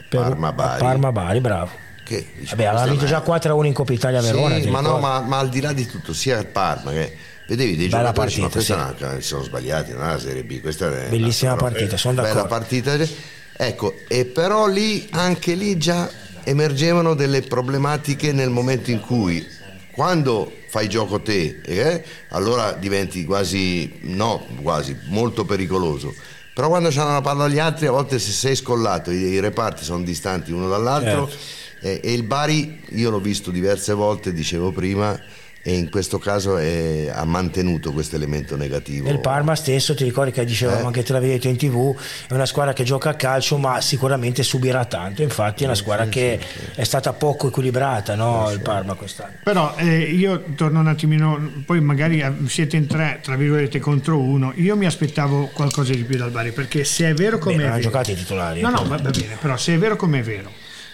per- Parma Bari Parma Bari, bravo. che diciamo, Vabbè, aveva vinto già una- 4-1 in Coppa Italia a Verona. sì, ma no ma, ma al di là di tutto sia il Parma che vedevi dei Bella giocatori dici, ma partita, questa una- si sono sbagliati non è la Serie B questa è Bellissima una- partita, sono bella d'accordo. partita ecco e però lì anche lì già emergevano delle problematiche nel momento in cui quando fai gioco te eh, allora diventi quasi no quasi molto pericoloso però quando c'hanno la palla gli altri a volte se sei scollato i, i reparti sono distanti uno dall'altro Certo. e, e il Bari io l'ho visto diverse volte dicevo prima e in questo caso è- ha mantenuto questo elemento negativo E il Parma stesso, ti ricordi che dicevamo Eh. anche te l'avevi detto in tv, è una squadra che gioca a calcio ma sicuramente subirà tanto, infatti è una squadra che è stata poco equilibrata, no, il Parma quest'anno. Però eh, io torno un attimino, poi magari eh, siete in tre, tra virgolette, contro uno. Io mi aspettavo qualcosa di più dal Bari, perché se è vero come Beh, è non hanno vero, giocato i titolari. No, eh, no, va bene, però se è vero come è vero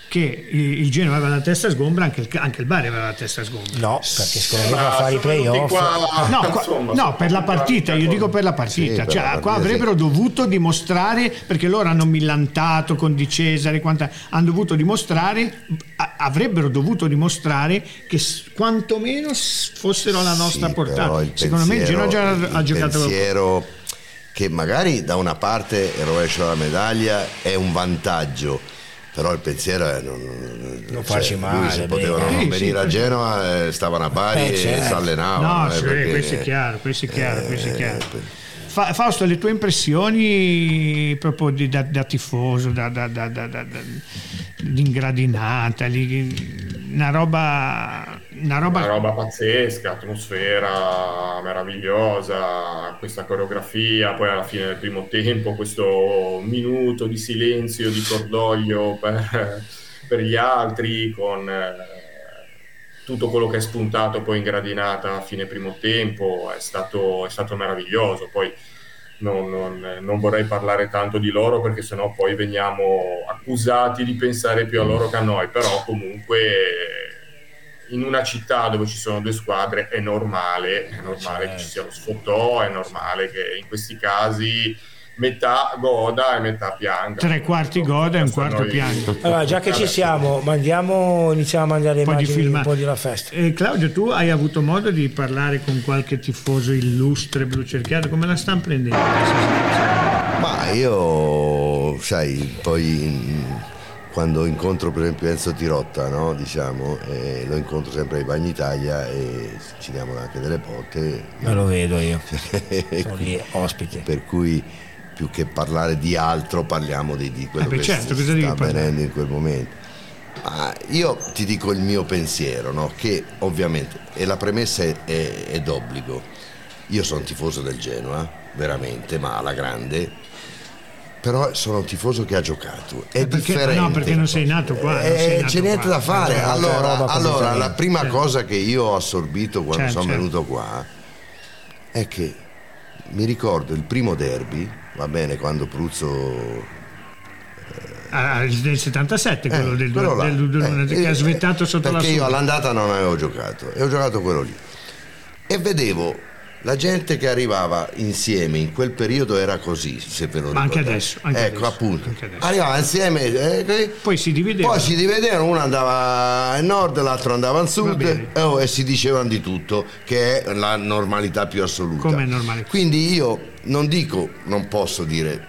che il, il Genoa aveva la testa sgombra, anche il, anche il Bari aveva la testa sgombra. No, perché secondo me Ma va a fare i playoff. qua- No, qua- insomma, no, per la partita, io dico per la partita, Sì, per cioè, la partita, qua avrebbero sì. dovuto dimostrare, perché loro hanno millantato con Di Cesare, quanta- hanno dovuto dimostrare, a- avrebbero dovuto dimostrare che s- quantomeno fossero alla nostra Sì, portata. il Secondo me il Genoa già pensiero- ha il giocato pensiero che magari da una parte il rovescio della medaglia è un vantaggio però il pensiero è non, non- Non cioè, farci lui male, se potevano Sì, non sì, venire a Genova eh, stavano a Bari Eh, e certo. si allenavano No, eh, sì, perché- questo è chiaro, questo è chiaro, questo è chiaro. per- Fa- Fausto, le tue impressioni proprio di- da, da tifoso, da, da, da, da, da- da- d'ingradinata, lì, una roba, una roba, Una roba pazzesca, atmosfera meravigliosa, questa coreografia, poi alla fine del primo tempo questo minuto di silenzio, di cordoglio per, per gli altri, con eh, tutto quello che è spuntato poi in gradinata a fine primo tempo, è stato, è stato meraviglioso. Poi non, non- non vorrei parlare tanto di loro perché sennò poi veniamo accusati di pensare più a loro che a noi, però comunque in una città dove ci sono due squadre è normale, è normale che ci sia lo sfottò, è normale che in questi casi metà goda e metà pianga. Tre quarti goda e un quarto noi- pianga. Allora, già che ci siamo, mandiamo, iniziamo a mandare un po' di immagini film. un po' della festa. Eh, Claudio, tu hai avuto modo di parlare con qualche tifoso illustre blu cerchiato? Come la stanno prendendo? Ma io, sai, poi quando incontro per esempio Enzo Tirotta, no, diciamo, eh, lo incontro sempre ai Bagni Italia e ci diamo anche delle botte. Me lo vedo io, sono lì ospite. per cui più che parlare di altro parliamo di, di quello Eh beh, che certo, sta avvenendo in quel momento. Ma io ti dico il mio pensiero, no? che ovviamente, e la premessa è, è- è d'obbligo, io sono tifoso del Genoa, veramente, ma alla grande, però sono un tifoso che ha giocato. È Eh, perché- differente. no, perché non sei nato qua, Eh, sei nato c'è niente qua. da fare. Eh, Allora, allora, la prima Certo. cosa che io ho assorbito quando Certo, sono certo. venuto qua è che mi ricordo il primo derby, va bene, quando Pruzzo Ah, il del 77, quello eh, del, quello là. del- del- Eh, che ha eh, svettato sotto la perché io sua. all'andata non avevo giocato e ho giocato quello lì e vedevo la gente che arrivava insieme in quel periodo era così se ve lo Ma anche adesso, anche ecco adesso, appunto anche adesso. arrivava insieme eh. Poi si divideva. poi si dividevano uno andava a nord l'altro andava al Va sud bene. e, oh, e si dicevano di tutto che è la normalità più assoluta Come normale. quindi io non dico non posso dire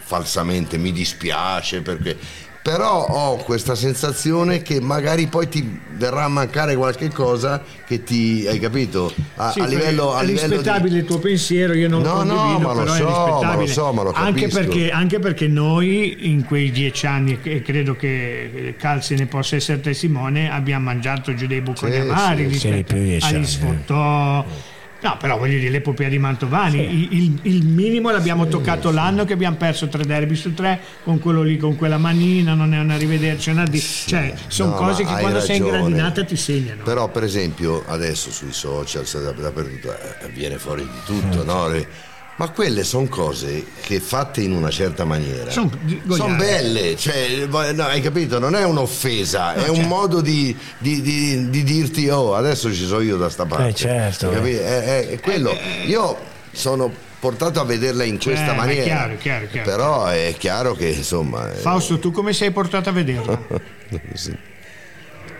falsamente mi dispiace perché però ho questa sensazione che magari poi ti verrà a mancare qualche cosa che ti hai capito? A, Sì, a livello, a è livello rispettabile di il tuo pensiero, io non No, no, condivido, ma lo però so, è ma lo so, ma lo anche, perché, anche perché noi in quei dieci anni, e credo che Cal se ne possa essere testimone, abbiamo mangiato giù dei bocconi Sì, amari sì, rispetto agli sfottò, No, però voglio dire, l'epopea di Mantovani, sì. il, il, minimo l'abbiamo sì, toccato sì. l'anno che abbiamo perso tre derby su tre con quello lì, con quella manina, non è una rivederci, una di... cioè sono no, cose che quando ragione. sei in gradinata ti segnano. Però per esempio adesso sui social, dappertutto, eh, viene fuori di tutto, no? Ma quelle sono cose che fatte in una certa maniera sono son belle, cioè, no, hai capito? Non è un'offesa, no, è certo. un modo di, di, di, di, dirti oh adesso ci sono io da sta parte. Eh, certo. È, è, è quello. Io sono portato a vederla in questa maniera. È chiaro, chiaro, chiaro. Però è chiaro che insomma. Fausto, tu come sei portato a vederla? sì.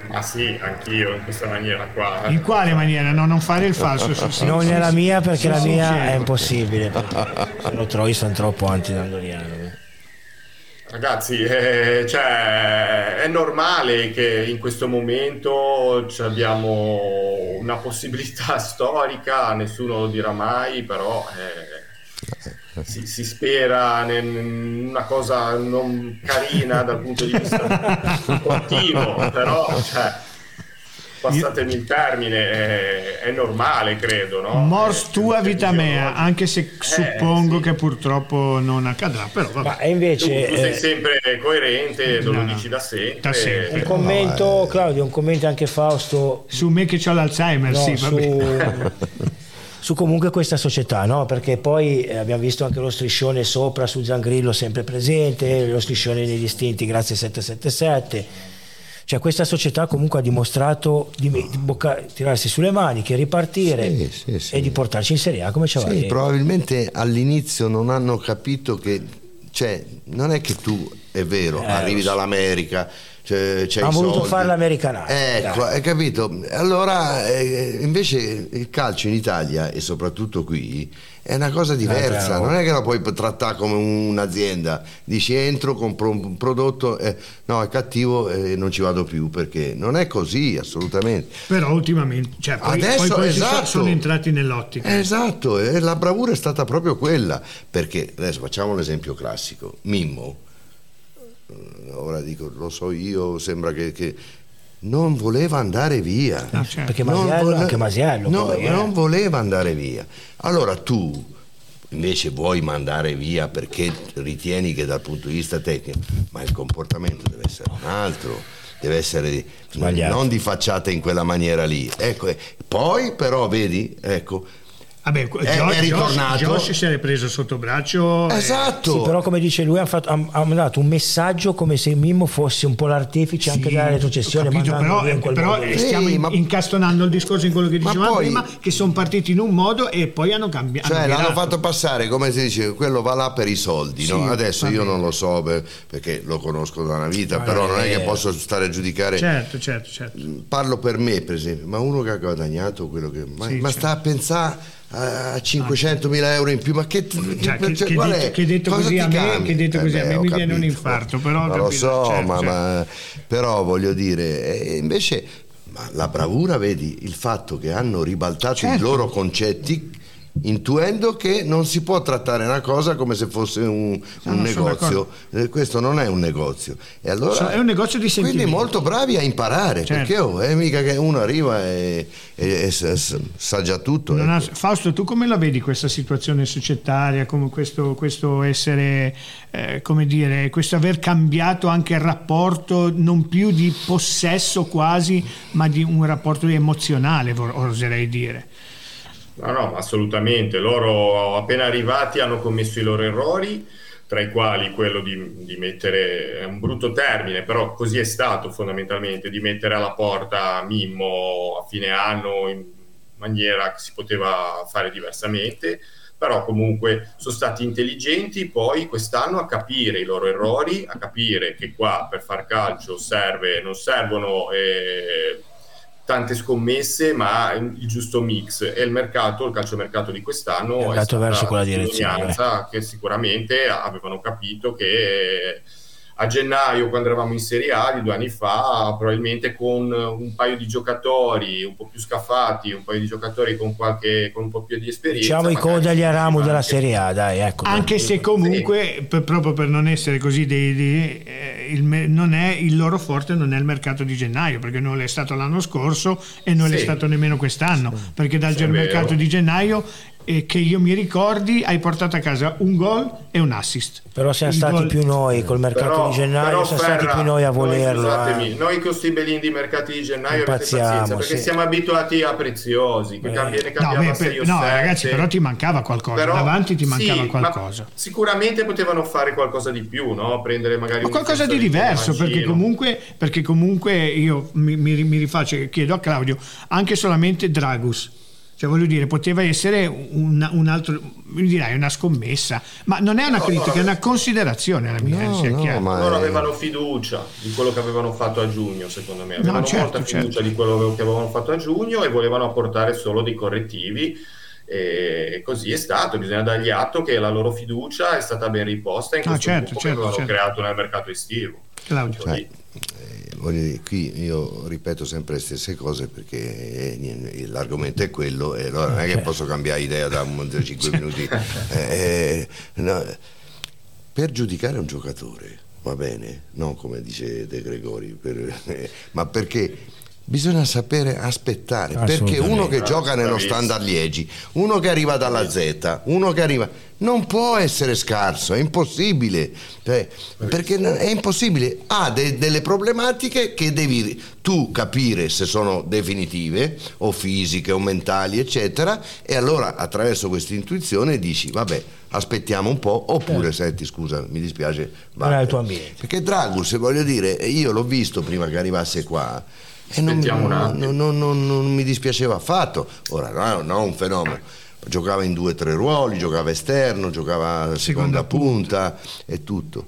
Ma sì, anch'io in questa maniera qua. In quale maniera? No, non fare il falso. Su, non è la mia perché la mia è impossibile. Se lo trovi sono troppo antidandoliano. Ragazzi, eh, cioè, è normale che in questo momento abbiamo una possibilità storica, nessuno lo dirà mai, però eh, si, si, spera in una cosa non carina dal punto di vista sportivo, però cioè, passatemi il termine, è, è, normale, credo. No? Mors eh, tua vita mea, anche se eh, suppongo sì. che purtroppo non accadrà. Però vabbè. Ma invece. Tu, tu sei eh, sempre coerente, no, lo dici da sempre. Da sempre. Un commento, no, eh. Claudio, un commento anche Fausto. Su me che ho l'Alzheimer, sì, su... su comunque questa società, no? perché poi eh, abbiamo visto anche lo striscione sopra su Zangrillo sempre presente, lo striscione degli istinti grazie 777 cioè questa società comunque ha dimostrato di, bocca, tirarsi sulle maniche, ripartire sì, sì, sì. e di portarci in Serie A come ci sì, probabilmente all'inizio non hanno capito che cioè, non è che tu è vero, eh, arrivi dall'America c'è, c'è ha voluto fare l'americanata ecco hai capito? Allora eh, invece il calcio in Italia e soprattutto qui è una cosa diversa. eh, non è che la puoi trattare come un'azienda. Dici entro compro un prodotto eh, no è cattivo e non ci vado più perché non è così assolutamente. Però ultimamente cioè, poi, adesso poi, poi esatto, sono entrati nell'ottica. Esatto e la bravura è stata proprio quella perché adesso facciamo l'esempio classico. Mimmo eh, ora dico, lo so io, sembra che, che non voleva andare via. Ah, certo. Perché Masiello, vole... anche Masiello no, poi, eh. non voleva andare via. Allora tu invece vuoi mandare via perché ritieni che dal punto di vista tecnico, ma il comportamento deve essere un altro, deve essere Sbagliato. non di facciata in quella maniera lì. Ecco, poi però vedi, ecco, Vabbè, è, Josh, è ritornato. Josh, Josh si è preso sotto braccio. Esatto. Sì, però come dice lui ha, fatto, ha, ha, dato un messaggio come se Mimmo fosse un po' l'artefice sì, anche della retrocessione. Capito, però, però stiamo sì, ma... incastonando il discorso in quello che dicevamo poi... prima, che sono partiti in un modo e poi hanno cambiato. Cioè l'hanno fatto passare, come si dice, quello va là per i soldi. Sì, no? Adesso io non lo so perché lo conosco da una vita, ma però non è che posso stare a giudicare. Certo, certo, certo. Parlo per me, per esempio, ma uno che ha guadagnato quello che... Ma, ma certo. sta a pensare a 500 mila euro in più ma che, cioè, che, cioè, che, che detto così a me, che detto così eh, a me mi viene un infarto però ma lo so certo, ma, certo. ma, però voglio dire eh, invece la bravura vedi il fatto che hanno ribaltato certo. i loro concetti intuendo che non si può trattare una cosa come se fosse un, un negozio. Eh, questo non è un negozio. E allora, è un negozio di sentimenti. Quindi molto bravi a imparare, certo. perché oh, è mica che uno arriva e, e, e sa già tutto. Ecco. Ha, Fausto, tu come la vedi questa situazione societaria, come questo, questo essere, eh, come dire, questo aver cambiato anche il rapporto, non più di possesso quasi, ma di un rapporto emozionale, oserei dire. No, no, assolutamente. Loro appena arrivati hanno commesso i loro errori, tra i quali quello di, di mettere, è un brutto termine, però così è stato fondamentalmente, di mettere alla porta Mimmo a fine anno in maniera che si poteva fare diversamente però comunque sono stati intelligenti poi quest'anno a capire i loro errori, a capire che qua per far calcio serve, non servono eh, tante scommesse, ma il giusto mix. E il mercato, il calciomercato di quest'anno è andato verso quella direzione. Che sicuramente avevano capito che a gennaio quando eravamo in Serie A di due anni fa, probabilmente con un paio di giocatori un po' più scaffati, un paio di giocatori con, qualche, con un po' più di esperienza. Diciamo i coda agli aramu della Serie A, dai, ecco. Anche se comunque, sì. per, proprio per non essere così, dei, dei, eh, il, non è, il loro forte non è il mercato di gennaio, perché non è stato l'anno scorso e non sì. è stato nemmeno quest'anno, perché dal mercato di gennaio e che io mi ricordi hai portato a casa un gol e un assist. Però siamo Il stati gol... più noi col mercato però, di gennaio, siamo Ferra, stati più noi a volerlo. Noi, eh. noi con questi belini di mercati di gennaio avete pazienza perché sì. siamo abituati a preziosi, che eh. viene cambiato no, per, no ragazzi, però ti mancava qualcosa, però, davanti ti mancava sì, qualcosa. Sicuramente potevano fare qualcosa di più, no? Prendere magari ma qualcosa di diverso, perché comunque, perché comunque io mi, mi, mi rifaccio, chiedo a Claudio, anche solamente Dragus cioè, voglio dire, poteva essere un, un altro, mi direi una scommessa, ma non è una no, critica, no, è una considerazione la mia. No, no, ma loro avevano fiducia di quello che avevano fatto a giugno, secondo me. Avevano certo, molta fiducia certo. di quello che avevano fatto a giugno e volevano apportare solo dei correttivi. E così è stato, bisogna dargli atto che la loro fiducia è stata ben riposta in questo certo, certo, che avevano certo. creato nel mercato estivo. Claudio. Cioè, dire, qui io ripeto sempre le stesse cose perché eh, l'argomento è quello e allora non è che certo. posso cambiare idea da 5 minuti. Eh, eh, no, per giudicare un giocatore, va bene, non come dice De Gregori, per, eh, ma perché Bisogna sapere aspettare, perché uno che gioca nello standard Liegi, uno che arriva dalla Z, uno che arriva, non può essere scarso, è impossibile, cioè, perché è impossibile, ha de- delle problematiche che devi tu capire se sono definitive o fisiche o mentali, eccetera, e allora attraverso questa intuizione dici, vabbè, aspettiamo un po', oppure certo. senti, scusa, mi dispiace, va. Perché Dragus, voglio dire, io l'ho visto prima che arrivasse qua e non, non, non, non, mi dispiaceva affatto. Ora, no, no, un fenomeno. Giocava in due o tre ruoli, giocava esterno, giocava seconda, seconda punta, punta e tutto.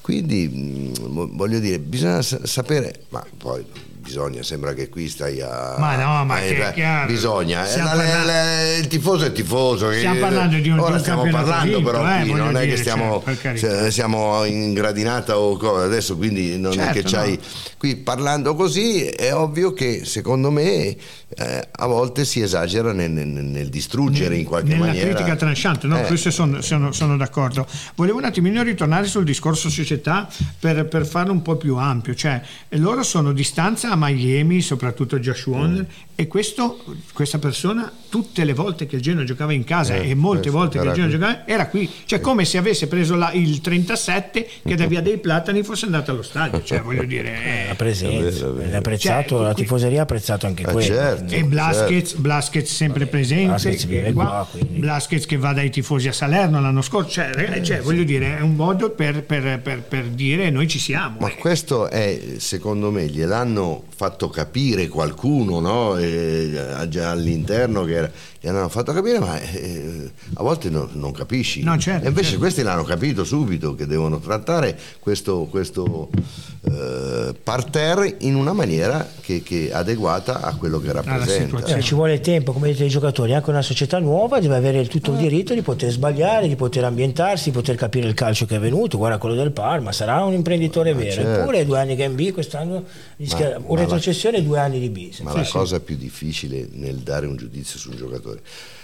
Quindi voglio dire, bisogna sapere, ma poi bisogna, sembra che qui stai a... Ma no, ma a, che, eh, bisogna, eh, la, la, la, il tifoso è tifoso. Stiamo parlando di un Ora stiamo parlando vinto, però eh, qui, non dire, è che stiamo, cioè, siamo in gradinata o cosa, adesso quindi non certo, è che certo, c'hai... No. Qui parlando così è ovvio che secondo me eh, a volte si esagera nel, nel, nel distruggere nel, in qualche nella maniera. Nella critica tranciante, no? Eh. Questo sono, sono, sono, d'accordo. Volevo un attimino ritornare sul discorso società per, per farlo un po' più ampio, cioè loro sono di stanza a Miami, soprattutto Josh Warner, mm. E questo, questa persona tutte le volte che il Genoa giocava in casa eh, e molte volte che il Genoa giocava era qui, cioè come se avesse preso la, il 37 che da via dei Platani fosse andato allo stadio, cioè voglio dire... Eh, la presenza, apprezzato, cioè, la tifoseria ha apprezzato anche eh, quello. Certo, e Blaschez, certo. Blaschez sempre Vabbè, presente, Blaschez, che, qua, Blaschez che va dai tifosi a Salerno l'anno scorso, cioè, eh, cioè voglio dire è un modo per, per, per, per dire noi ci siamo. Ma questo è secondo me gliel'hanno fatto capire qualcuno no? Già all'interno che era, gli hanno fatto capire ma eh, a volte no, non capisci no, certo, e invece certo. questi l'hanno capito subito che devono trattare questo, questo eh, parterre in una maniera che, che, adeguata a quello che rappresenta eh, ci vuole tempo come dite i giocatori anche una società nuova deve avere tutto il eh. diritto di poter sbagliare di poter ambientarsi di poter capire il calcio che è venuto guarda quello del Parma sarà un imprenditore ma vero certo. eppure due anni che è in B quest'anno rischia ma, un retrocessione e due anni di B ma sì, la sì. cosa più difficile nel dare un giudizio su un giocatore giocatore.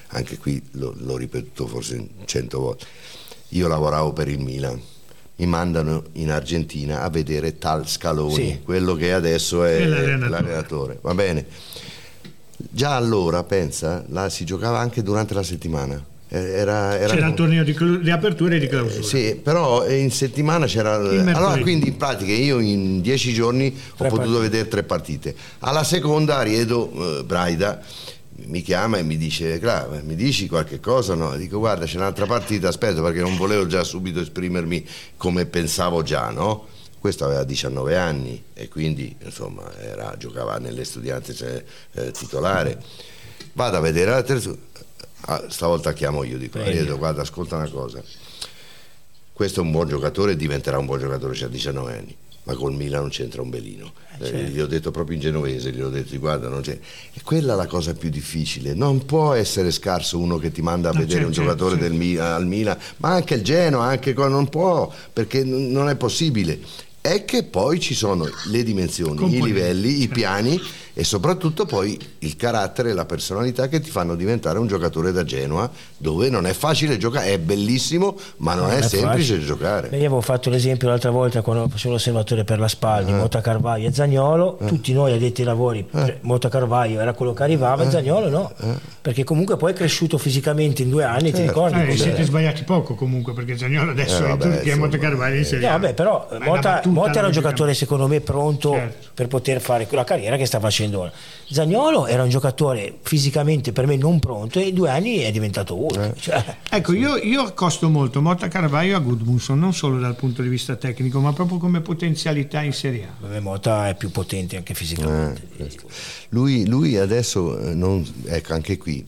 Anche qui lo, l'ho ripetuto forse cento volte. Io lavoravo per il Milan, mi mandano in Argentina a vedere tal Scaloni, sì. quello che adesso è l'allenatore. l'allenatore. Va bene. Già allora, pensa, là si giocava anche durante la settimana. Era, era c'era il torneo di, di, apertura e di clausura. Eh, sì, però in settimana c'era. Allora, quindi in pratica io in dieci giorni tre ho potuto partite. vedere tre partite. Alla seconda Riedo eh, Braida mi chiama e mi dice mi dici qualche cosa no? dico guarda c'è un'altra partita aspetta perché non volevo già subito esprimermi come pensavo già no? questo aveva 19 anni e quindi insomma era, giocava nelle studianze cioè, eh, titolare vado a vedere la terza ah, stavolta chiamo io dico, dico guarda ascolta una cosa questo è un buon giocatore e diventerà un buon giocatore c'ha 19 anni ma col Milan non c'entra un belino. Eh, certo. Gli ho detto proprio in genovese, gli ho detto guarda, non c'è. E quella è la cosa più difficile. Non può essere scarso uno che ti manda a no, vedere certo, un giocatore certo. del, al Milan, ma anche il Genoa, anche non può, perché non è possibile. È che poi ci sono le dimensioni, Componenti. i livelli, i piani e soprattutto poi il carattere e la personalità che ti fanno diventare un giocatore da Genoa dove non è facile giocare, è bellissimo ma non, non è, è, semplice facile. giocare. Io avevo fatto l'esempio l'altra volta quando facevo l'osservatore per la Spaldi, eh. Mota Carvaio e Zagnolo, eh. tutti noi addetti ai lavori, eh. Mota Carvaio era quello che arrivava, eh. Zagnolo no, eh. perché comunque poi è cresciuto fisicamente in due anni, certo. ti ricordi? Eh, siete sbagliati poco comunque perché Zagnolo adesso eh, vabbè, è in Turchia e Mota Carvaio in Serie no, vabbè, però Mota, Mota era un giocatore secondo me pronto certo. per poter fare quella carriera che sta facendo ora. Zagnolo era un giocatore fisicamente per me non pronto e in due anni è diventato uno. Eh. Cioè, ecco, io, io, accosto molto Motta Carvaio a Gudmundsson, non solo dal punto di vista tecnico, ma proprio come potenzialità in Serie A. Beh, Motta è più potente anche fisicamente. Eh, lui, lui, adesso, eh, non, ecco, anche qui,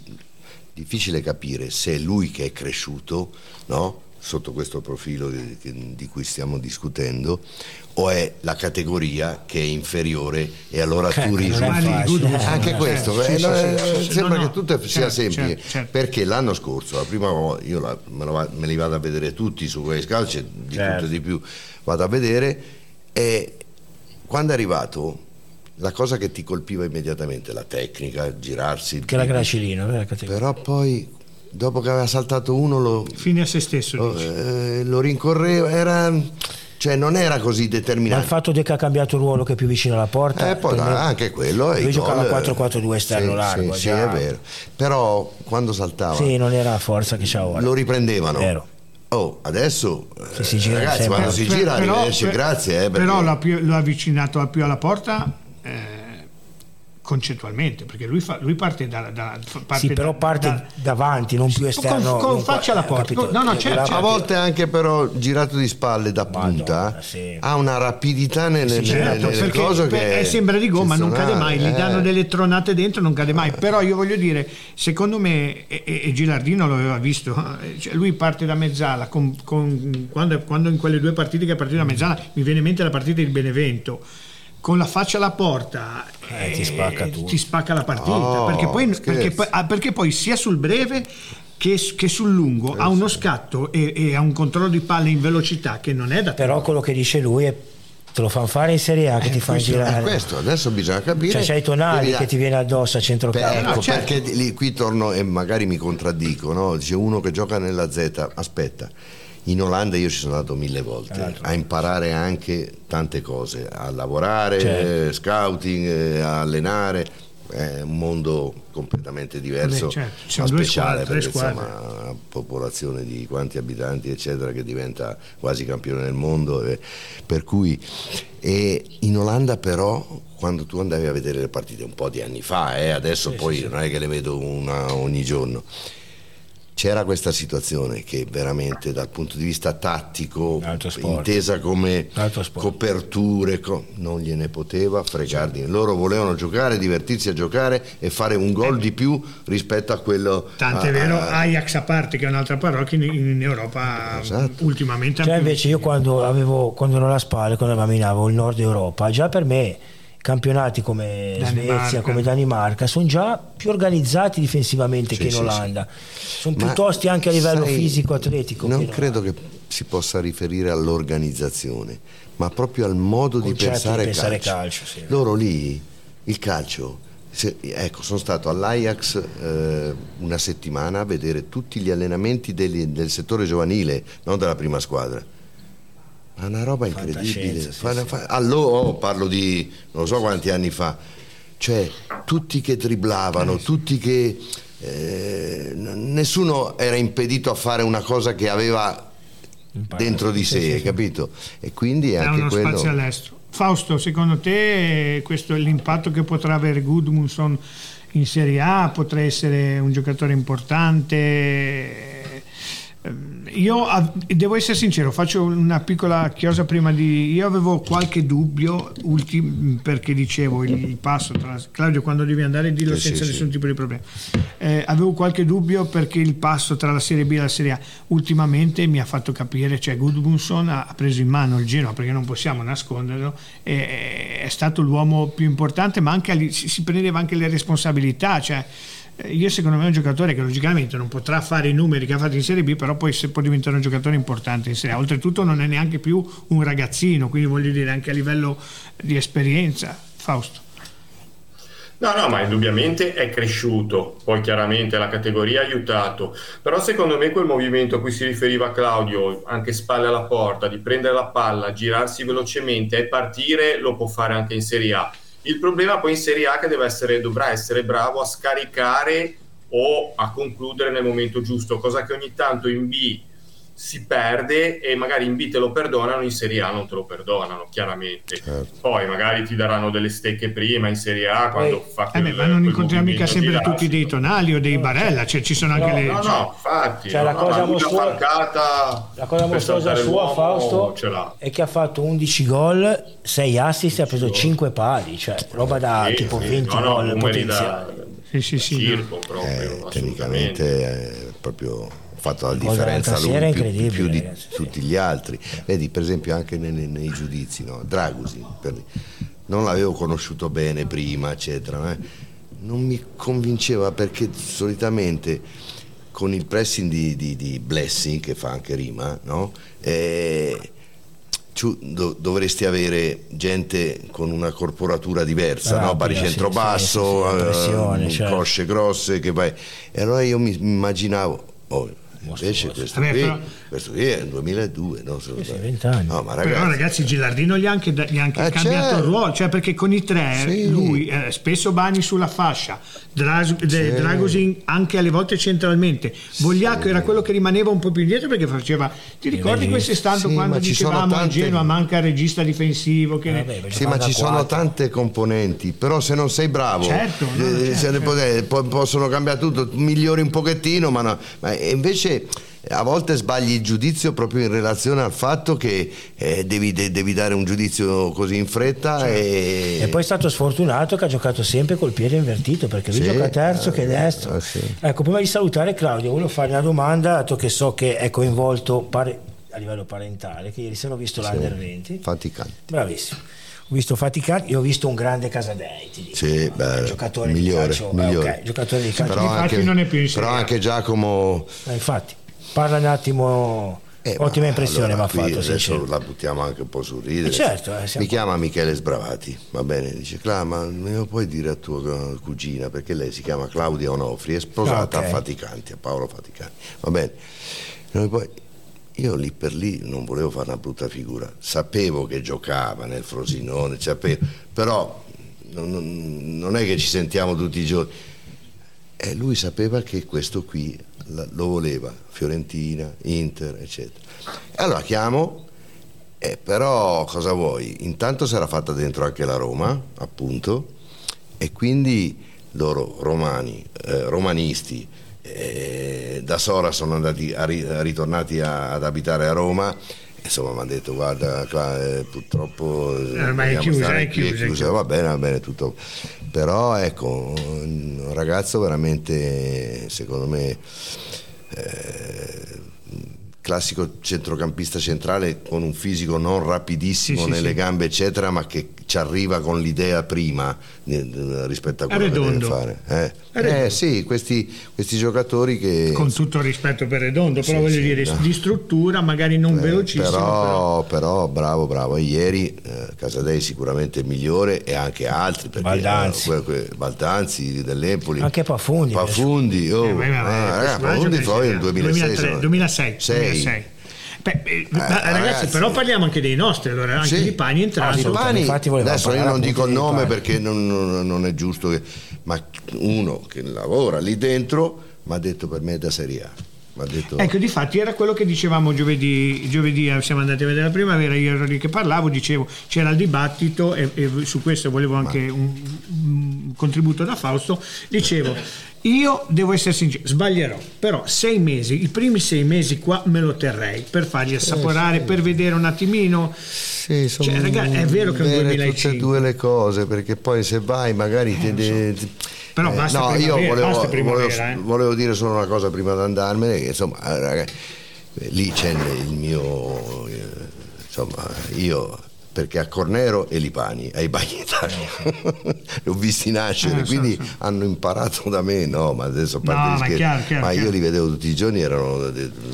difficile capire se è lui che è cresciuto, no? Sotto questo profilo di, di, cui stiamo discutendo o è la categoria che è inferiore e allora eh, tu risulti anche questo eh, eh, sembra che tutto sia certo, semplice certo, certo. perché l'anno scorso la prima volta io la, me, la, me, li vado a vedere tutti su quei scalci di certo. tutto e di più vado a vedere e quando è arrivato la cosa che ti colpiva immediatamente la tecnica girarsi che la gracilina però poi dopo che aveva saltato uno lo, fine a se stesso lo, eh, lo rincorreva era cioè non era così determinato. Ma il fatto che ha cambiato ruolo che è più vicino alla porta. Eh, poi, anche quello. Lui giocava 4-4-2 esterno sì, largo. Sì, sì, è vero. Però quando saltava. Sì, non era la forza che c'ha ora. Lo riprendevano. Vero. Oh, adesso si, si gira ragazzi, sempre. quando si gira, però, arrivederci, grazie. Eh, perché... Però l'ha, più, l'ha avvicinato più alla porta. Eh, concettualmente, perché lui, fa, lui parte da, da parte sì, però parte da, davanti, non più esterno. Con, con faccia alla porta. No, no, certo, certo. A volte anche però girato di spalle da punta Madonna, sì. ha una rapidità nelle, sì, certo, nelle cose che è, sembra di gomma, non cade mai, eh. gli danno delle tronate dentro, non cade mai. Però io voglio dire, secondo me, e, e Gilardino lo aveva visto, cioè lui parte da mezzala, con, con, quando, quando in quelle due partite che è partito da mezzala, mi viene in mente la partita del Benevento con la faccia alla porta eh, ti, spacca eh, ti, spacca la partita oh, perché, poi, perché, ah, perché, poi, sia sul breve che, che sul lungo eh, ha uno scatto e, e, ha un controllo di palle in velocità che non è da però quello che dice lui è te lo fanno fare in Serie A che eh, ti fanno girare. questo adesso bisogna capire. Cioè, c'hai Tonali che ti viene addosso a centrocampo. Ecco, no, certo. perché lì, qui torno e magari mi contraddico, no? Dice uno che gioca nella Z, aspetta in Olanda io ci sono andato mille volte a imparare anche tante cose, a lavorare, certo. scouting, eh, a allenare, è un mondo completamente diverso, Beh, certo. ma speciale squadre, perché insomma una popolazione di quanti abitanti eccetera che diventa quasi campione del mondo, eh, per cui e in Olanda però quando tu andavi a vedere le partite un po' di anni fa, eh, adesso sì, poi sì, non è che le vedo una ogni giorno c'era questa situazione che veramente dal punto di vista tattico, intesa come coperture, non gliene poteva fregardi. Sì. Loro volevano giocare, divertirsi a giocare e fare un gol eh. di più rispetto a quello... Tanto è vero, Ajax a parte che è un'altra parrocchia in, in Europa esatto. ultimamente... Cioè invece io quando, avevo, quando ero alla spalla, quando camminavo il nord Europa, già per me campionati come Danimarca. Svezia, come Danimarca, sono già più organizzati difensivamente sì, che in sì, Olanda. Sì. Sono più tosti anche a livello sai, fisico, atletico. Non che credo che si possa riferire all'organizzazione, ma proprio al modo di pensare, di pensare calcio. calcio Loro lì, il calcio, se, ecco, sono stato all'Ajax eh, una settimana a vedere tutti gli allenamenti degli, del settore giovanile, non della prima squadra ma una roba incredibile. Sì, fa, sì. Fa, allora, oh, parlo di non so quanti anni fa, cioè tutti che dribblavano, eh, tutti che... Eh, nessuno era impedito a fare una cosa che aveva dentro di sé, sì, capito? E quindi è anche uno quello... spazio all'estero. Fausto, secondo te questo è l'impatto che potrà avere Gudmundsson in Serie A? Potrà essere un giocatore importante? Ehm, io devo essere sincero, faccio una piccola chiosa prima di... Io avevo qualche dubbio ultim, perché dicevo il, passo tra... Claudio quando devi andare dillo sì, senza sì, nessun sì. tipo di problema. Eh, avevo qualche dubbio perché il passo tra la Serie B e la Serie A ultimamente mi ha fatto capire, cioè Gudmundsson ha preso in mano il Genoa perché non possiamo nasconderlo, è, è stato l'uomo più importante ma anche si prendeva anche le responsabilità, cioè io secondo me è un giocatore che logicamente non potrà fare i numeri che ha fatto in Serie B, però poi può diventare un giocatore importante in Serie A. Oltretutto non è neanche più un ragazzino, quindi voglio dire anche a livello di esperienza. Fausto. No, no, ma indubbiamente è cresciuto, poi chiaramente la categoria ha aiutato, però secondo me quel movimento a cui si riferiva Claudio, anche spalle alla porta, di prendere la palla, girarsi velocemente e partire, lo può fare anche in Serie A il problema poi in Serie A che essere, dovrà essere bravo a scaricare o a concludere nel momento giusto, cosa che ogni tanto in B si perde e magari in B te lo perdonano, in Serie A non te lo perdonano, chiaramente. Certo. Poi magari ti daranno delle stecche prima in Serie A quando eh, fa quel, eh Ma non incontriamo mica sempre tutti dei Tonali o dei Barella, cioè ci sono anche no, le... No, no, infatti. Cioè, no, la, cosa no, mostruosa, falcata, la cosa mostruosa sua, Fausto, è che ha fatto 11 gol, 6 assist e ha preso 5 pali, cioè roba da sì, tipo sì, 20 gol potenziali. Sì, sì, sì. Circo proprio, eh, tecnicamente è proprio fatto la differenza lui più, più di ragazzi, tutti sì. gli altri. Vedi, per esempio, anche nei, nei giudizi, no? Dragusi, per, non l'avevo conosciuto bene prima, eccetera. Eh? Non mi convinceva perché solitamente con il pressing di, di, di Blessing, che fa anche rima, no? eh, dovresti avere gente con una corporatura diversa, Rapida, no? baricentro sì, basso, sì, sì, eh, certo. cosce grosse, che vai. E allora io mi immaginavo, oh, Invece questo, Vabbè, qui, però... questo qui è il 2002, no? Sì, sì, 20 anni. No, ma ragazzi, però ragazzi Gilardino gli ha anche, gli ha anche eh, cambiato certo. il ruolo, cioè perché con i tre sì. lui eh, spesso Bani sulla fascia, Dras- Dragosin anche alle volte centralmente, Vogliacco sì. era quello che rimaneva un po' più indietro perché faceva, ti ricordi quest'estate quando dicevamo tante... a Genoa manca il regista difensivo? Che... Vabbè, sì, ma ci sono tante componenti, però se non sei bravo, certo, no, eh, certo. Potete, possono cambiare tutto, migliori un pochettino, ma, no, ma invece a volte sbagli il giudizio proprio in relazione al fatto che eh, devi, de, devi, dare un giudizio così in fretta certo. e... e... poi è stato sfortunato che ha giocato sempre col piede invertito perché lui sì, gioca terzo eh, che destro eh, sì. ecco prima di salutare Claudio volevo fare una domanda dato che so che è coinvolto pare, a livello parentale che ieri sera ho visto sì, l'Under 20 faticante bravissimo ho visto faticante, io ho visto un grande Casadei, ti dico. Sì, beh, giocatore migliore, di calcio, migliore. Okay, giocatore di calcio. Però anche, non è più in però anche Giacomo eh, infatti, parla un attimo eh, Ottima impressione allora, mi ha fatto. Adesso sincero. la buttiamo anche un po' sul ridere. Eh certo, eh, mi chiama Michele Sbravati, va bene? Dice, Cla, ma me lo puoi dire a tua cugina? Perché lei si chiama Claudia Onofri, è sposata okay. a Faticanti, a Paolo Faticanti. Va bene? Noi poi io lì per lì non volevo fare una brutta figura, sapevo che giocava nel Frosinone, sapevo, però non, non, è che ci sentiamo tutti i giorni. E lui sapeva che questo qui lo voleva, Fiorentina, Inter, eccetera. E allora chiamo, eh, però cosa vuoi? Intanto era fatta dentro anche la Roma, appunto, e quindi loro romani, eh, romanisti, eh, da Sora sono andati a, ritornati a, ad abitare a Roma insomma mi hanno detto guarda qua, eh, purtroppo eh, ma è chiusa, è chiusa, è chiusa. va bene va bene tutto però ecco un ragazzo veramente secondo me eh, classico centrocampista centrale con un fisico non rapidissimo sì, nelle sì, gambe eccetera ma che ci arriva con l'idea prima rispetto a quello che deve fare eh, eh sì questi, questi, giocatori che con tutto il rispetto per Redondo però voglio dire no. di struttura magari non eh, velocissimo però, però. però, bravo bravo. Ieri eh, Casadei sicuramente il migliore e anche altri perché Baldanzi, que, que, Baldanzi dell'Empoli. Anche Pafundi Pafundi oh, eh, ah, ragazzi, Pafundi poi nel 2006 2003, 2006, 2006. Beh, eh, eh, ragazzi, ragazzi, però parliamo anche dei nostri, allora anche sì. di Pani entrati. Ah, Pani, adesso io non dico il nome perché non, non, non, è giusto, che, ma uno che lavora lì dentro mi ha detto per me è da Serie A. Detto... Ecco, difatti era quello che dicevamo giovedì, giovedì eh, siamo andati a vedere la primavera, io ero lì che parlavo, dicevo c'era il dibattito e, e su questo volevo anche un, un, contributo da Fausto, dicevo, io devo essere sincero, sbaglierò, però sei mesi, i primi sei mesi qua me lo terrei per fargli assaporare, per vedere un attimino. Sì, sono Cioè, ragazzi, è vero che è un vere 2005. tutte e due le cose, perché poi se vai magari ti... Eh, ti- Però basta no, io primavera, volevo, basta primavera, volevo- eh. volevo dire solo una cosa prima di andarmene, che insomma, eh, ragazzi, eh, lì c'è il mio... eh, insomma, io... Perché a Cornero e Lipani, ai bagni Italia, li ho visti nascere, Eh, so, quindi so. hanno imparato da me, no, ma adesso a parte No, gli ma scherzi, chiaro, chiaro, ma io chiaro. li vedevo tutti i giorni, erano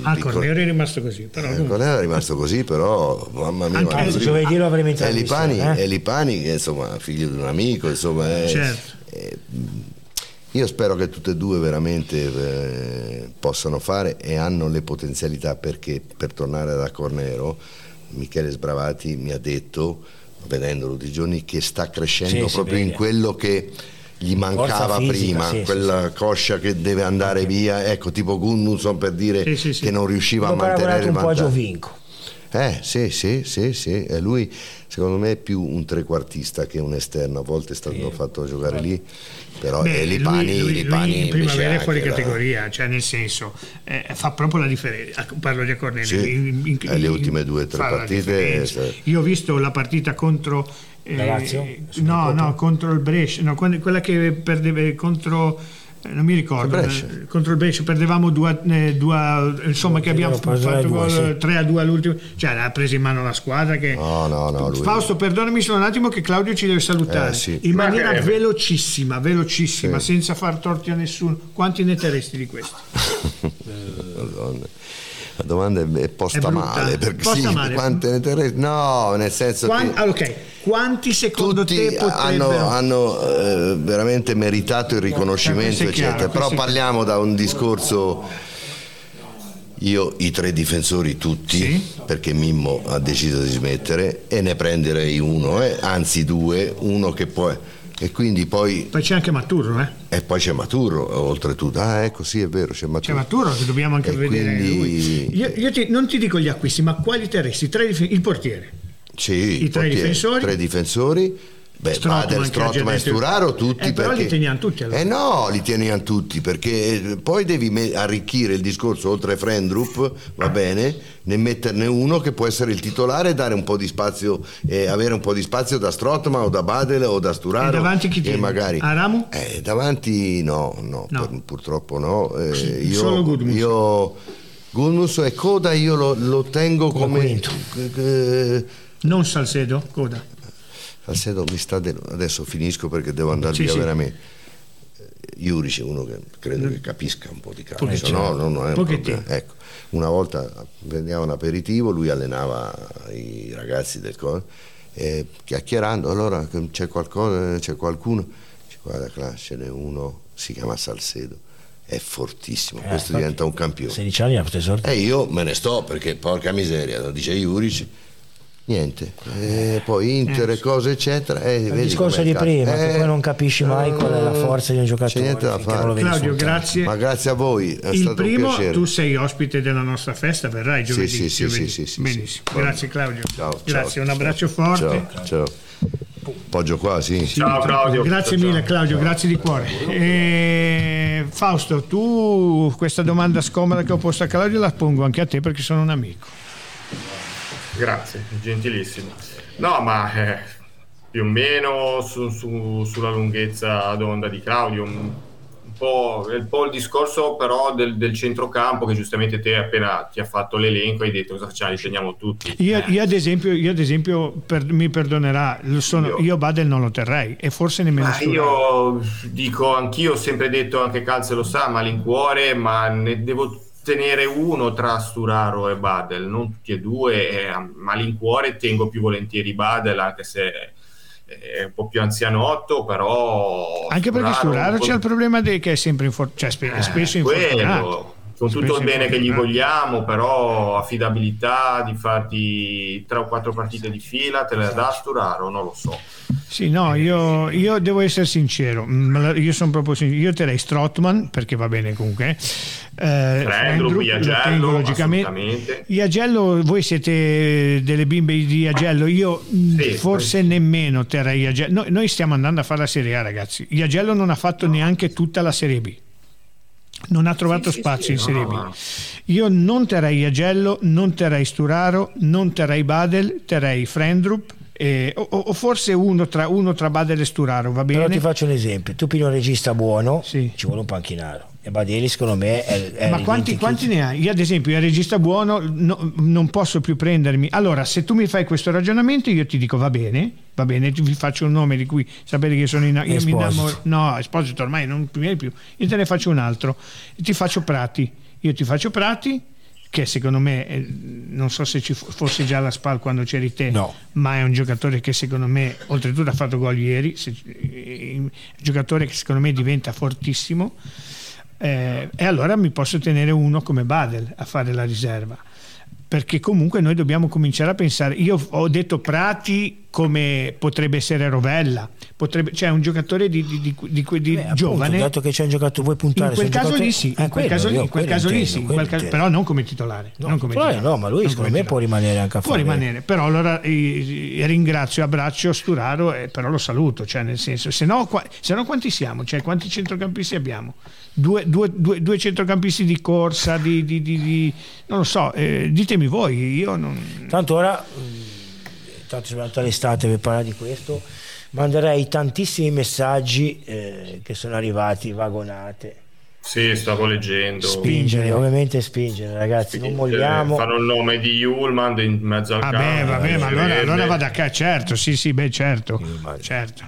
Ah, piccoli- Cornero è rimasto così, però eh, Cornero è rimasto così, però mamma mia, Anche giovedì lo avremo e intervistato, Lipani, eh? e Lipani, insomma figlio di un amico, insomma, è- Certo. è- io spero che tutte e due veramente eh, possano fare e hanno le potenzialità perché per tornare da Cornero Michele Sbravati mi ha detto, vedendolo tutti i giorni, che sta crescendo Sì, proprio in quello che gli mancava fisica, prima, sì, sì, quella coscia che deve andare via, ecco tipo Gudmundsson per dire Sì, sì, sì. che non riusciva L'ho a mantenere il un po' a vantaggio. Giovinco. Eh sì, sì, sì, sì. E lui secondo me è più un trequartista che un esterno, a volte è stato fatto giocare lì, però Beh, eh, Lipani, lui, lui- Lipani lui in invece primavera è fuori categoria, cioè nel senso eh, fa proprio la differenza. Parlo di Cornelio. Sì, eh, le ultime due o tre partite, sì. Io ho visto la partita contro. eh, La Lazio? no, no, contro il Brescia, no, quella che perdeva contro. Eh, Non mi ricordo, Il eh, contro il Brescia perdevamo 2 insomma che abbiamo fatto due, gol sì. 3 a 2 all'ultimo, cioè ha preso in mano la squadra che No, no, no, lui- Fausto perdonami solo un attimo che Claudio ci deve salutare Eh, sì. in maniera Ma che- velocissima, velocissima, Sì. senza far torti a nessuno. Quanti ne terresti di questi? Madonna. La domanda è- posta È male, perché Posta sì, male. quante ne terresti? No, nel senso Quan- che ah, ok, quanti secondo tutti te hanno, potrebbero? hanno, eh, veramente meritato il riconoscimento, chiaro, eccetera. Però parliamo da un discorso. Io i tre difensori tutti, Sì. perché Mimmo ha deciso di smettere, e ne prenderei uno, eh, anzi due, uno che poi. E quindi poi. Poi c'è anche Maturro, eh? E poi c'è Maturro, oltretutto. Ah, ecco, sì, è vero, c'è C'è Maturro. Maturro che dobbiamo anche E vedere quindi-. Io, io ti- non ti dico gli acquisti, ma quali terresti? Il portiere. Sì, I tre portieri, difensori? Tre difensori. Beh, Bader, Strootman e Sturaro tutti Eh, però perché... li teniamo tutti, allora. Eh no, li teniamo tutti perché eh, poi devi me- arricchire il discorso oltre Frendrup, va bene, ne metterne uno che può essere il titolare e dare un po' di spazio, eh, avere un po' di spazio da Strootman o da Badel o da Sturaro. E davanti chi che tieni? magari... Aramu? Eh, davanti no, no, No. pur- purtroppo no. Eh, io, Solo Gudmundsson. Io, Gudmundsson e Coda io lo, lo tengo come... quinto. eh, Non Salcedo, coda. Salcedo mi sta de- adesso finisco perché devo andare Sì, via sì. veramente. Eh, Juric è uno che credo che capisca un po' di calcio, no, no, non è un. Ecco, una volta prendiamo un aperitivo, lui allenava i ragazzi del co e chiacchierando, allora c'è qualcosa, c'è qualcuno, dice, guarda là, ce n'è uno, si chiama Salcedo, è fortissimo, Eh, questo diventa un campione. 16 anni ha esordiare. E io me ne sto perché porca miseria, lo dice Juric. Niente, e poi Inter e cose eccetera. E Il vedi discorso di prima, che Eh, poi non capisci mai qual è la forza di un giocatore. C'è niente da fare. Claudio, grazie. Ma grazie a voi, è Il primo, tu sei ospite della nostra festa, verrai giovedì. sì, sì, giovedì. sì, sì, sì, Benissimo, sì. grazie Claudio. Ciao, grazie, ciao, un abbraccio forte. Ciao, ciao. Poggio qua, sì. Sì, Ciao, Claudio. Grazie Ciao, mille ciao. Claudio, grazie di cuore. E, Fausto, tu questa domanda scomoda che ho posto a Claudio la pongo anche a te perché sono un amico. Grazie, gentilissimo. No, ma eh, più o meno su- su- sulla lunghezza d'onda di Claudio, un, un po', un po' il discorso però del, del centrocampo che giustamente te appena ti ha fatto l'elenco hai detto cosa facciamo, li teniamo tutti. Io, Eh, io ad esempio, io ad esempio per- mi perdonerà, sono- Io- io Badel non lo terrei e forse nemmeno Ma io dico, anch'io ho sempre detto, anche Calze lo sa, malincuore, ma ne devo tenere uno tra Sturaro e Badel, non tutti e due. E a malincuore tengo più volentieri Badel, anche se è un po' più anzianotto, però... Anche perché Sturaro c'è il problema de- che è sempre in for- cioè, spe- Eh, spesso quello, infortunato. Con tutto il bene che gli Eh. vogliamo, però affidabilità di farti tre o quattro partite di fila, te le dà Sturaro? Non lo so. Sì, no, io, io devo essere sincero, mm, la- io sono proprio sincero, io terrei Strotman perché va bene comunque. Eh, Frendrup, lo Iagello, logicamente. Iagello, voi siete delle bimbe di Iagello, io mm, Sì, forse poi- nemmeno terrei Iagello. Noi, noi stiamo andando a fare la Serie A, ragazzi. Iagello non ha fatto neanche tutta la Serie B. Non ha trovato Sì, sì, spazio sì, in no, Serie no, B. no. Io non terrei Iagello, non terrei Sturaro, non terrei Badel, terrei Frendrup. eh, o, o forse uno tra, uno tra Badel e Sturaro, va Però bene? ti faccio un esempio, tu pigli un regista buono, Sì. ci vuole un panchinaro. E secondo me è, è Ma quanti, quanti ne hai? Io ad esempio, il regista buono no- non posso più prendermi. Allora, se tu mi fai questo ragionamento, io ti dico va bene, va bene, vi faccio un nome di cui sapete che sono in, io mi Esposito. innamoro. No, Esposito ormai non mi più. Io te ne faccio un altro. Ti faccio Prati. Io ti faccio Prati, che secondo me, eh, non so se ci fo- fosse già la SPAL quando c'eri te, No. ma è un giocatore che secondo me, oltretutto ha fatto gol ieri, se- eh, un giocatore che secondo me diventa fortissimo. Eh, e allora mi posso tenere uno come Badel a fare la riserva. Perché comunque noi dobbiamo cominciare a pensare io ho detto Prati come potrebbe essere Rovella potrebbe, cioè un giocatore di, di, di, di- Beh, appunto, giovane. dato che c'è un giocatore, vuoi puntare in quel caso lì sì Eh, in quel quello, caso lì, io in quel caso lì sì però non come titolare No, non come però, titolare. no, ma lui secondo me può rimanere anche a può fare. rimanere però allora eh, eh, ringrazio abbraccio Sturaro e però lo saluto cioè nel senso se no, qua- se no quanti siamo? Cioè quanti centrocampisti abbiamo due, due- due- due centrocampisti di corsa di, di- di- di- non lo so eh, ditemi voi io non Tanto ora, mh, tanto siamo andati all'estate per parlare di questo, manderei tantissimi messaggi eh, che sono arrivati, vagonate. Sì, stavo leggendo. Spingere, ovviamente spingere, ragazzi, non molliamo. Fanno il nome di Yulman in mezzo al Vabbè, campo. vabbè, ma si allora, allora vado a ca- certo, sì, sì, beh, certo, Yulman. certo.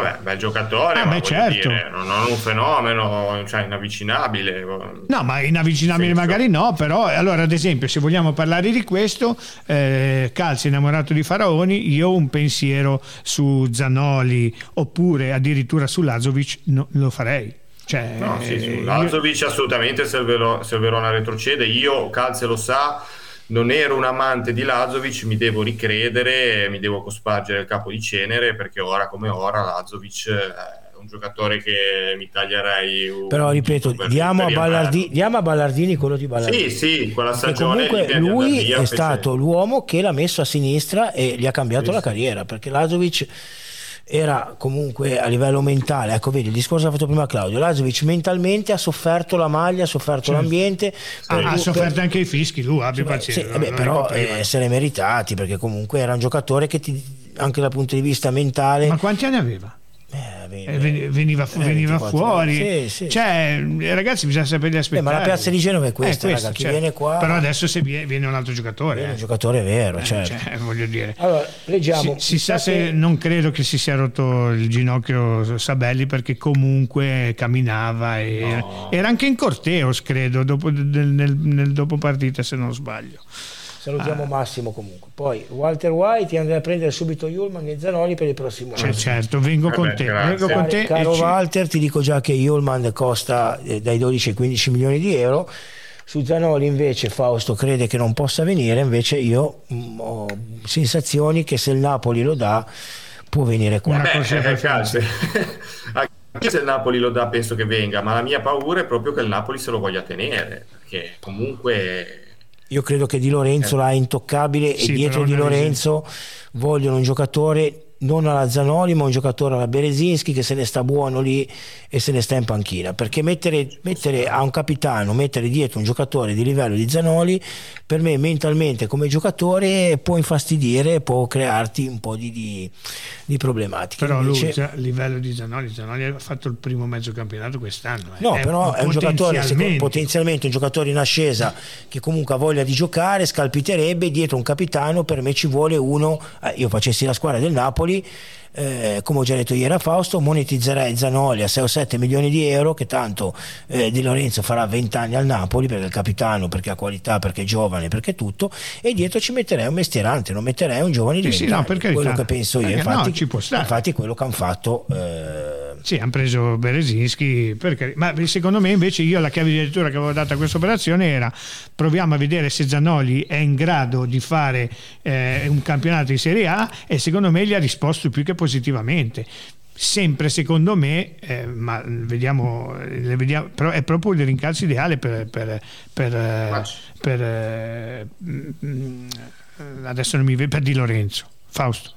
Vabbè, bel giocatore, Ah, beh, certo. dire, non non un fenomeno, cioè inavvicinabile. No, ma inavvicinabile Senso. magari no, però allora ad esempio se vogliamo parlare di questo, eh, Calzi innamorato di Faraoni, io ho un pensiero su Zanoli oppure addirittura su Lazovic no, lo farei. Cioè, No, sì, eh, su io- Lazovic assolutamente se il, Vero- se il Verona retrocede, io, Calze lo sa, non ero un amante di Lazovic, mi devo ricredere, mi devo cospargere il capo di cenere perché ora come ora Lazovic è un giocatore che mi taglierei un Però ripeto, diamo a, Ballardi- diamo a Ballardini quello di Ballardini. Sì, sì, quella stagione comunque lui è stato l'uomo che l'ha messo a sinistra e gli ha cambiato Sì, la carriera perché Lazovic era comunque a livello mentale ecco vedi il discorso che ha fatto prima Claudio Lazovic mentalmente ha sofferto la maglia ha sofferto l'ambiente Ah, per- ha per- sofferto anche i fischi, lui abbi Sì, pazienza. vabbè, non però eh, se meritati perché comunque era un giocatore che ti, anche dal punto di vista mentale Ma quanti anni aveva? Eh, Eh, veni- veniva, fu- eh, veniva 24 fuori. Sì, sì. cioè eh, ragazzi bisogna saperli Eh, aspettare. ma la piazza di Genova è questa, raga, chi viene qua- Però adesso se viene, viene un altro giocatore, è un eh. giocatore vero Eh, certo. cioè, voglio dire. allora leggiamo Si, si sa se non credo che si sia rotto il ginocchio Sabelli perché comunque camminava e era anche in corteos credo dopo, nel, nel- nel dopo partita se non sbaglio salutiamo Ah. Massimo comunque poi Walter White andrà a prendere subito Yulman e Zanoli per il prossimo Cioè, anno certo vengo Eh con te vengo con te Caro e ci- Walter, ti dico già che Yulman costa eh, dai 12 ai 15 milioni di euro. Su Zanoli invece Fausto crede che non possa venire, invece io mm, ho sensazioni che se il Napoli lo dà può venire qua. Una Beh, cosa eh. Anche se il Napoli lo dà, penso che venga, ma la mia paura è proprio che il Napoli se lo voglia tenere, perché comunque Io credo che Di Lorenzo l'ha intoccabile Sì, e dietro Di Lorenzo vogliono un giocatore non alla Zanoli ma un giocatore alla Berezinski che se ne sta buono lì e se ne sta in panchina perché mettere, mettere a un capitano mettere dietro un giocatore di livello di Zanoli per me mentalmente come giocatore può infastidire può crearti un po' di, di, di problematiche però lui Invece- già, a livello di Zanoli Zanoli ha fatto il primo mezzo campionato quest'anno eh. No, però è un giocatore secondo- potenzialmente. potenzialmente un giocatore in ascesa che comunque ha voglia di giocare, scalpiterebbe dietro un capitano, per me ci vuole uno, eh, io facessi la squadra del Napoli, eh, come ho già detto ieri a Fausto, monetizzerei Zanoli a 6 o 7 milioni di euro che tanto eh, Di Lorenzo farà 20 anni al Napoli perché è il capitano, perché ha qualità, perché è giovane, perché è tutto e dietro ci metterei un mestierante, non metterei un giovane di Sì, sì, 20 no, anni. per carità. quello che penso io, Eh, no, infatti, infatti quello che hanno fatto eh, Sì, hanno preso Berezinski, perché, ma secondo me invece io la chiave di lettura che avevo dato a questa operazione era proviamo a vedere se Zanoli è in grado di fare eh, un campionato di Serie A e secondo me gli ha risposto più che positivamente sempre secondo me, eh, ma vediamo, vediamo, è proprio il rincalzo ideale per, per, per, per eh, mm, adesso non mi vedo per Di Lorenzo. Fausto.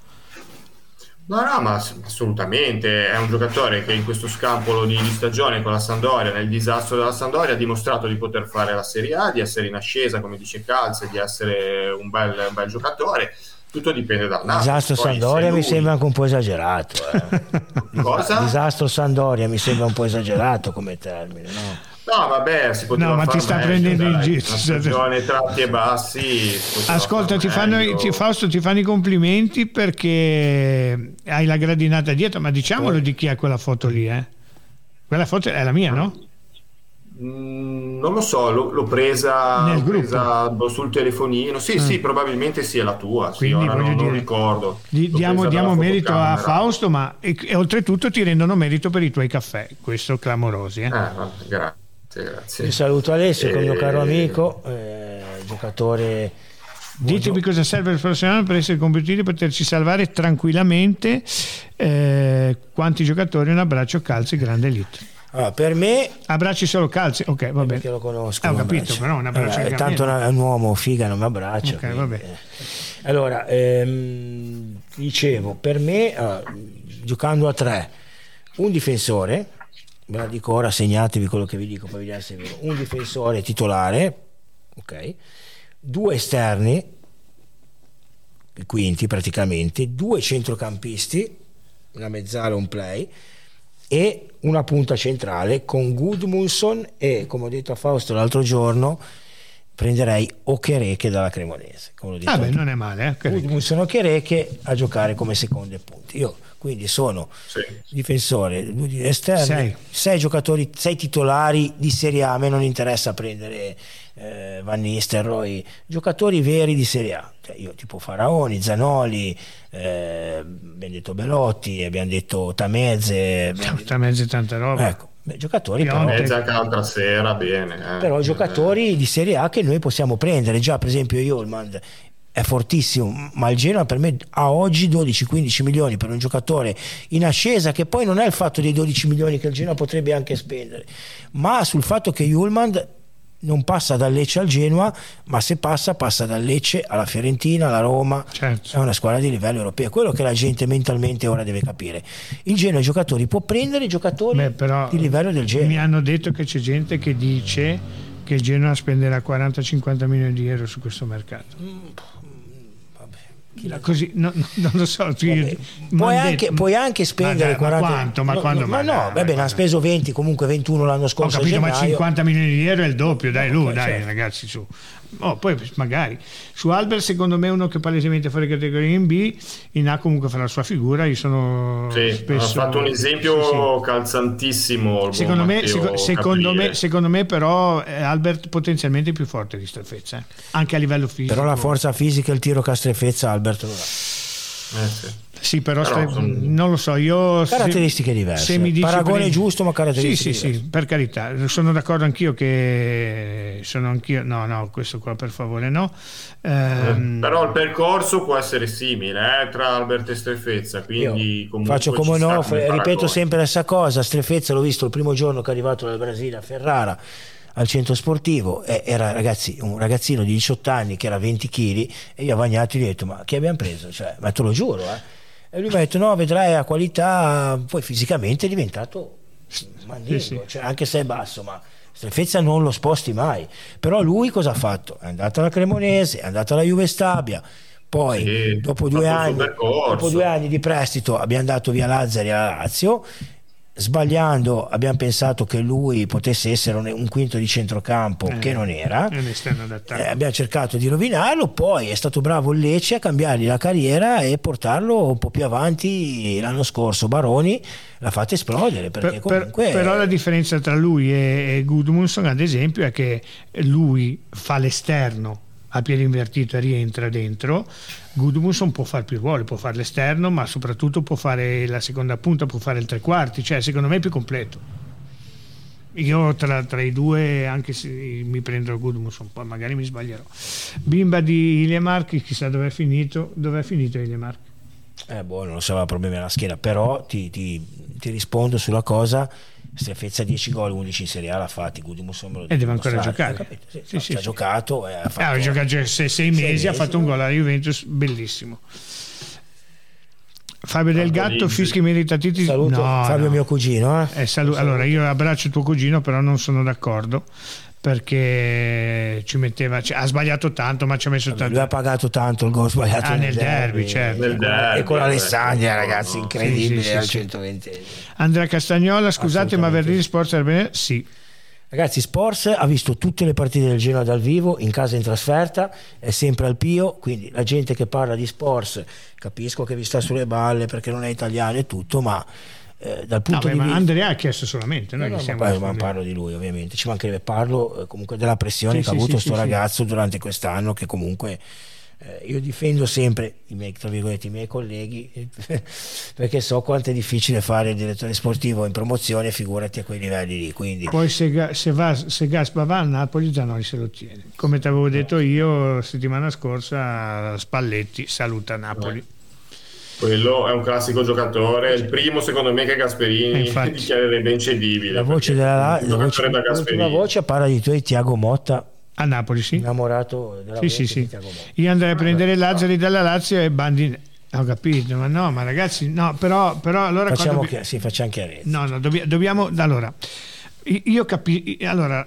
No, no, ma assolutamente è un giocatore che in questo scampolo di, di, stagione con la Sandoria, nel disastro della Sandoria, ha dimostrato di poter fare la Serie A, di essere in ascesa, come dice Calze, di essere un bel, un bel giocatore tutto dipende dal naso. Disastro Poi, Sandoria lui... mi sembra anche un po' esagerato. Eh. Cosa? Disastro Sandoria mi sembra un po' esagerato come termine, no? No, vabbè, si poteva No, ma ti sta prendendo in giro. Stagione tratti e bassi. Ascolta, ti fanno, ti, Fausto, ti fanno i complimenti perché hai la gradinata dietro, ma diciamolo di chi è quella foto lì, eh? Quella foto è la mia, no? Mm, non lo so, l'ho, l'ho presa, l'ho presa sul telefonino. Sì, mm. sì, probabilmente sia la tua. Quindi, sì, non, dire, non, ricordo. Di, diamo, diamo merito a Fausto, ma e, e, oltretutto ti rendono merito per i tuoi caffè. Questo clamorosi. Eh? Eh, grazie, grazie. Io saluto Alessio, e... il mio caro amico, eh, giocatore. Ditemi cosa serve il professionale per essere competitivi e poterci salvare tranquillamente. Eh, quanti giocatori? Un abbraccio, calzi, grande elite. Allora, per me abbracci solo calzi, ok, va bene. Perché lo conosco. Eh, ho capito, però un abbraccio allora, tanto è un uomo figa, non mi abbraccia. Ok, va bene. Allora, ehm, dicevo, per me, allora, giocando a tre, un difensore, ve la dico ora, segnatevi quello che vi dico, poi vediamo se è vero. Un difensore titolare, ok, due esterni, quinti praticamente, due centrocampisti, una mezzala, un play e una punta centrale con Gudmundsson e come ho detto a Fausto l'altro giorno prenderei Okereke dalla Cremonese come ah beh, non è male eh? Gudmundsson Okereke a giocare come seconde punte io quindi sono sì. difensore esterni sei. sei giocatori sei titolari di Serie A a me non interessa prendere eh, Van Nistelrooy, giocatori veri di Serie A, cioè io tipo Faraoni, Zanoli, eh, abbiamo detto Belotti, abbiamo detto Tamezze, abbiamo Tamezze tanta roba. Ecco, beh, giocatori però, l'altra sera, bene. Eh. Però giocatori di Serie A che noi possiamo prendere, già per esempio Yulman è fortissimo, ma il Genoa per me ha oggi 12-15 milioni per un giocatore in ascesa che poi non è il fatto dei 12 milioni che il Genoa potrebbe anche spendere, ma sul fatto che Yulman non passa dal Lecce al Genoa, ma se passa passa dal Lecce alla Fiorentina, alla Roma, certo. è una squadra di livello europeo, quello che la gente mentalmente ora deve capire. Il Genoa i giocatori può prendere i giocatori Beh, di livello del Genoa. Mi hanno detto che c'è gente che dice che il Genoa spenderà 40-50 milioni di euro su questo mercato. Mm Così, no, no, non lo so. Vabbè, puoi, anche, puoi, anche, spendere ma, 40 ma quanto? Ma, no, quando, ma no, no vabbè, ne ha speso 20, comunque 21 l'anno scorso. Ho capito, ma 50 milioni di euro è il doppio, dai, lui, dai, certo. ragazzi, su. Oh, poi magari su Albert secondo me uno che palesemente fuori categoria in B in A comunque fa la sua figura io sono sì, spesso ha fatto un esempio sì, sì. calzantissimo secondo me, seco, secondo, me, secondo me però Albert potenzialmente più forte di Strefezza eh? anche a livello fisico però la forza fisica e il tiro Castrefezza Albert lo ha eh sì sì, però, però stai, sono... non lo so, io... Caratteristiche se, diverse. Se mi dici Paragone prima, giusto, ma caratteristiche sì, sì, diverse. Sì, per carità, sono d'accordo anch'io che sono anch'io... No, no, questo qua per favore no. Ehm... Però il percorso può essere simile eh, tra Albert e Strefezza, quindi Faccio come no, ripeto sempre la stessa cosa, Strefezza l'ho visto il primo giorno che è arrivato dal Brasile a Ferrara al centro sportivo era ragazzi, un ragazzino di 18 anni che era 20 kg e io a Vagnati gli ho detto ma che abbiamo preso? Cioè, ma te lo giuro eh e lui mi ha detto: No, vedrai a qualità, poi fisicamente è diventato sì, sì. Cioè, anche se è basso, ma Strefezza non lo sposti mai. Però lui cosa ha fatto? È andato alla Cremonese, è andato alla Juve Stabia. Poi, sì, dopo, due anni, dopo, due anni, di prestito, abbiamo dato via Lazzari alla Lazio sbagliando abbiamo pensato che lui potesse essere un, un quinto di centrocampo eh, che non era. eh, abbiamo cercato di rovinarlo poi è stato bravo il Lecce a cambiargli la carriera e portarlo un po' più avanti. L'anno scorso Baroni l'ha fatto esplodere per, comunque per, però la differenza tra lui e, e Gudmundsson ad esempio è che lui fa l'esterno a piede invertito e rientra dentro, Gudmundsson può fare più ruoli, può fare l'esterno, ma soprattutto può fare la seconda punta, può fare il tre quarti, cioè secondo me è più completo. Io tra, tra i due, anche se mi prendo Gudmundsson, poi magari mi sbaglierò. Bimba di Ilemark, chissà dove è finito, dove è finito Ilemark? Eh, boh, non lo so, aveva problemi alla schiena, però ti, ti, ti rispondo sulla cosa Strefezza 10 gol, 11 in Serie A l'ha fatti, Gudmundsson e deve ancora giocare. Sì, sì, sì, ha giocato, ha fatto, ah, giocato sei, sei mesi, mesi, ha fatto un gol alla Juventus, bellissimo. Fabio Del Gatto, fischi meritati. Saluto no, Fabio no. mio cugino. Eh? Eh, salu- allora io abbraccio tuo cugino, però non sono d'accordo perché ci metteva, cioè, ha sbagliato tanto, ma ci ha messo tanto. Lui ha pagato tanto il gol sbagliato ah, nel, nel derby, derby, certo. Nel derby, e con Alessandria, ragazzi, incredibile sì, sì, al 120. Andrea Castagnola, scusate, ma Verdini Sports bene? Sì. Ragazzi, Sports ha visto tutte le partite del Genoa dal vivo, in casa e in trasferta, è sempre al Pio, quindi la gente che parla di Sports capisco che vi sta sulle balle perché non è italiano e tutto, ma eh, dal punto no, di vista Andrea ha chiesto solamente noi no, no, ma, ma parlo di lui ovviamente. Ci mancherebbe parlo eh, comunque della pressione sì, che sì, ha avuto questo sì, ragazzo durante quest'anno che comunque eh, io difendo sempre i miei, i miei colleghi perché so quanto è difficile fare il direttore sportivo in promozione figurati a quei livelli lì quindi... poi se, se, va, se Gaspa va a Napoli Zanoni se lo tiene. Come ti avevo detto io settimana scorsa Spalletti saluta Napoli quello è un classico giocatore, il primo secondo me che Gasperini dichiarerebbe incedibile. La voce della la voce, la voce parla di tu e Tiago Motta a Napoli, sì. Innamorato della sì, sì, sì. Io andrei a prendere Lazzari dalla Lazio e Bandini. Ho capito, ma no, ma ragazzi, no, però, però allora... Facciamo dobbi- sì, facciamo chiarezza. No, no, dobbiamo, dobbiamo allora, io capisco, allora,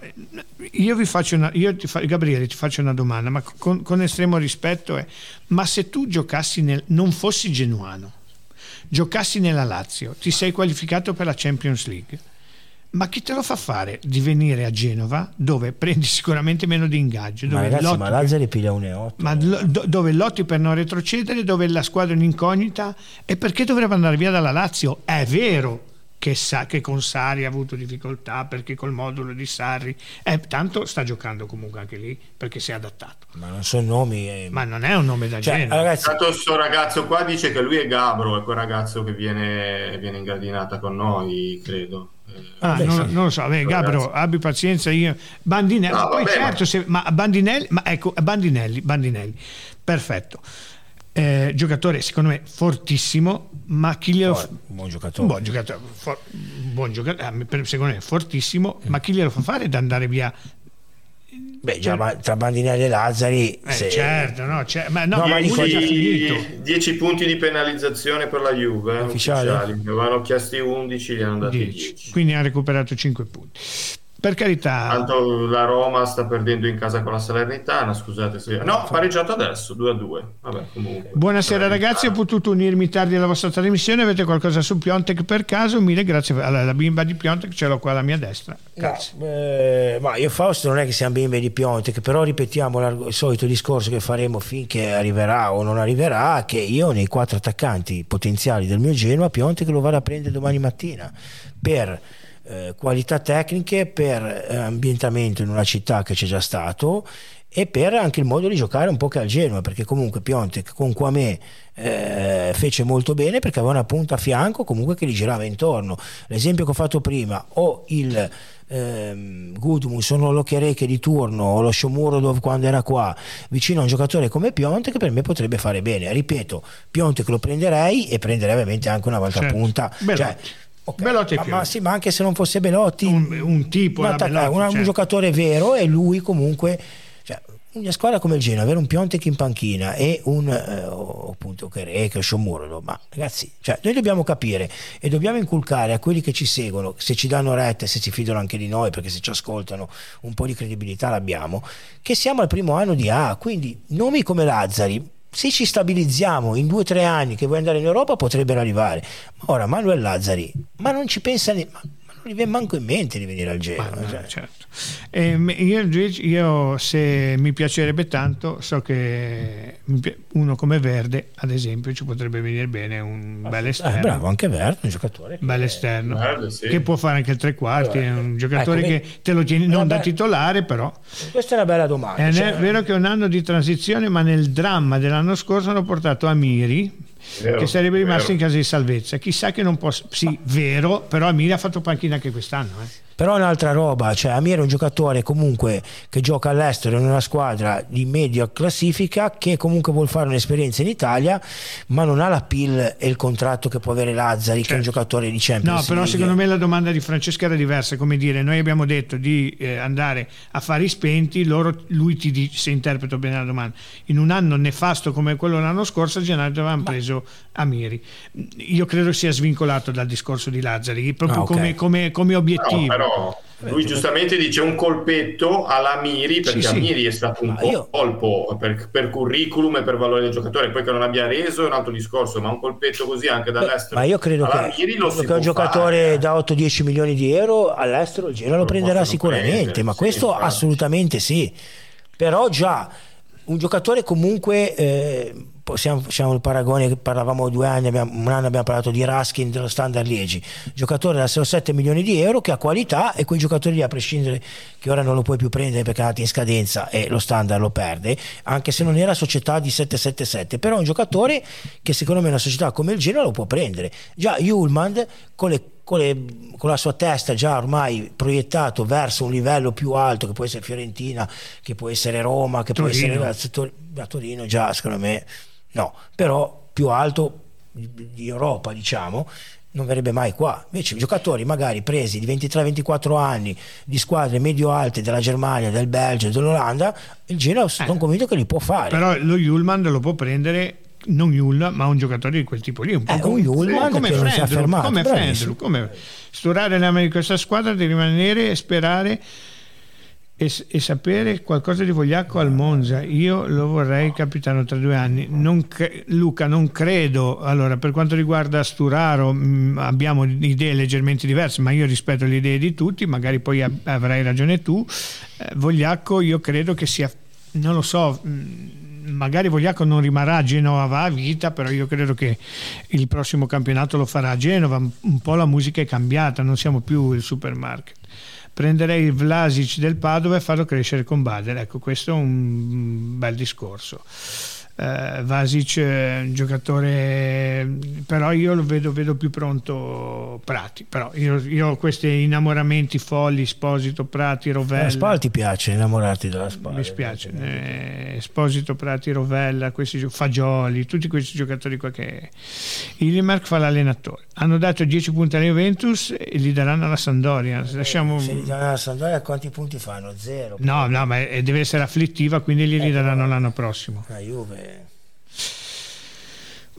io vi faccio una, io ti fa, Gabriele ti faccio una domanda, ma con, con estremo rispetto è, ma se tu giocassi nel, non fossi genuano, giocassi nella Lazio, ti sei qualificato per la Champions League, ma chi te lo fa fare di venire a Genova dove prendi sicuramente meno di ingaggio dove ma ragazzi ma Lazzari piglia 1,8 ma do, dove lotti per non retrocedere dove la squadra è in incognita e perché dovrebbe andare via dalla Lazio? È vero che, sa, che con Sari ha avuto difficoltà perché col modulo di Sarri eh, tanto sta giocando comunque anche lì perché si è adattato ma non sono nomi eh. ma non è un nome da cioè, genere ragazzi... Tanto questo ragazzo qua dice che lui è Gabro è quel ragazzo che viene, viene in gradinata con noi credo Ah, non, non, lo so, beh, Gabro, abbi pazienza. Io. Bandinelli, no, poi vabbè, certo, se, ma Bandinelli, ma ecco, Bandinelli, Bandinelli, perfetto eh, giocatore secondo me fortissimo, ma chi glielo fa... buon giocatore, un buon giocatore, for... buon giocatore eh, secondo me fortissimo, mm. ma chi glielo fa fare ad andare via Beh, già cioè, tra Bandinelli e Lazzari, eh, se... certo, no, cioè, ma no, no ma dico già finito. 10 punti di penalizzazione per la Juve, ufficiali. ufficiali. Avevano chiesti 11, gli hanno dati 10. 10. Quindi ha recuperato 5 punti. Per carità. Tanto la Roma sta perdendo in casa con la Salernitana, scusate se... No, pareggiato adesso, 2 a 2. Vabbè, comunque. Buonasera ragazzi, ho potuto unirmi tardi alla vostra trasmissione, avete qualcosa su Piontek per caso? Mille grazie alla bimba di Piontek, ce l'ho qua alla mia destra. Grazie. No, eh, ma io Fausto non è che siamo bimbe di Piontek, però ripetiamo il solito discorso che faremo finché arriverà o non arriverà, che io nei quattro attaccanti potenziali del mio Genoa, Piontek lo vado a prendere domani mattina per eh, qualità tecniche, per eh, ambientamento in una città che c'è già stato e per anche il modo di giocare un po' che al Genoa perché comunque Piontek con Quame eh, fece molto bene perché aveva una punta a fianco comunque che gli girava intorno. L'esempio che ho fatto prima o il ehm, Gudmundsson o lo Chereke di turno o lo Shomurodov quando era qua vicino a un giocatore come Piontek per me potrebbe fare bene. Ripeto Piontek lo prenderei e prenderei ovviamente anche una volta certo. punta cioè, Okay. Belotti ma, ma, sì, ma anche se non fosse Belotti, un, un tipo, un, Belotti, una, certo. un giocatore vero e lui comunque. Cioè, una squadra come il Genoa, avere un Piontek in panchina e un eh, appunto Chereke o Shomurolo, ma ragazzi, cioè, noi dobbiamo capire e dobbiamo inculcare a quelli che ci seguono, se ci danno retta e se si fidano anche di noi, perché se ci ascoltano un po' di credibilità l'abbiamo, che siamo al primo anno di A, quindi nomi come Lazzari se ci stabilizziamo in due o tre anni che vuoi andare in Europa potrebbero arrivare. Ora Manuel Lazzari, ma non ci pensa, ne- non gli viene manco in mente di venire al Genoa. Ma, cioè. certo. Io, io, se mi piacerebbe tanto, so che uno come Verde, ad esempio, ci potrebbe venire bene un bel Eh, esterno. bravo, anche Verde, un giocatore. bel esterno Verde, sì. che può fare anche il tre quarti, è un giocatore Ecco, che te lo tieni non da Vabbè. titolare, però Questa è una bella domanda. è cioè, vero che è un anno di transizione, ma nel dramma dell'anno scorso hanno portato Amiri. Vero, che sarebbe rimasto vero. in casa di salvezza, chissà che non possa. Sì, vero, però Amiri ha fatto panchina anche quest'anno. eh. Però è un'altra roba, cioè Amir è un giocatore comunque che gioca all'estero in una squadra di media classifica che comunque vuol fare un'esperienza in Italia, ma non ha la PIL e il contratto che può avere Lazzari, che è un Certo. giocatore di Champions No, però League. secondo me la domanda di Francesca era diversa, come dire, noi abbiamo detto di eh, andare a fare i spenti, loro, lui ti dice, se interpreto bene la domanda, in un anno nefasto come quello l'anno scorso a gennaio avevamo preso Amiri. Io credo sia svincolato dal discorso di Lazzari, proprio Ah, ok. come, come- come No, obiettivo. Però lui giustamente dice un colpetto alla Miri perché Sì, sì. Amiri è stato un io- colpo per, per curriculum e per valore del giocatore poi che non abbia reso è un altro discorso ma un colpetto così anche dall'estero Ma io credo alla che, Miri che un giocatore fare. da 8-10 milioni di euro all'estero il Genoa lo Lo prenderà sicuramente, prendere, ma sì, questo infatti. assolutamente sì. Però già un giocatore comunque, eh, possiamo, facciamo il paragone che parlavamo due anni, abbiamo- un anno abbiamo parlato di Raskin dello Standard Liegi, giocatore da 6-7 milioni di euro che ha qualità e quei giocatori lì a prescindere che ora non lo puoi più prendere perché è andato in scadenza e lo Standard lo perde, anche se non era società di 777, però è un giocatore che secondo me una società come il Genoa lo può prendere. Già Julman con le con, le- con la sua testa già ormai proiettato verso un livello più alto che può essere Fiorentina, che può essere Roma, che può Torino. essere Tor- da Torino già secondo me no, però più alto di, Europa diciamo non verrebbe mai qua. Invece giocatori magari presi di 23-24 anni di squadre medio-alte della Germania, del Belgio, dell'Olanda, il Genoa sono convinto che li può fare. Però lo Julman lo può prendere non Yulman, ma un giocatore di quel tipo lì. Un po' Eh, come, un Julman come fermato, come. Frendrup, come sturare l'anima di questa squadra di rimanere e sperare e, e sapere qualcosa di Vogliacco al Monza. Io lo vorrei capitano tra due anni. Non cre- Luca, non credo. Allora, per quanto riguarda Sturaro, mh, abbiamo idee leggermente diverse, ma io rispetto le idee di tutti. Magari poi av- avrai ragione tu. Eh, Vogliacco, io credo che sia, non lo so. mh, Magari Vogliacco non rimarrà a Genova va a vita, però io credo che il prossimo campionato lo farà a Genova. Un po' la musica è cambiata, non siamo più il supermarket prenderei il Vlasic del Padova e farlo crescere con Bader. Ecco, questo è un bel discorso. Eh, Vasic è un giocatore, però io lo vedo, vedo più pronto Prati. Però io, io ho questi innamoramenti folli, Esposito, Prati, La Rovella. Spal ti piace innamorarti della Spal? Mi spiace, eh, Esposito, Prati, Rovella, questi gio- Fagioli, tutti questi giocatori qua che Ilimark fa l'allenatore. Hanno dato 10 punti alla Juventus e li daranno alla Sandoria. Lasciamo... Se li danno alla Sampdoria quanti punti fanno? Zero. No, no, ma è- deve essere afflittiva, quindi li ridaranno l'anno prossimo. La Juve.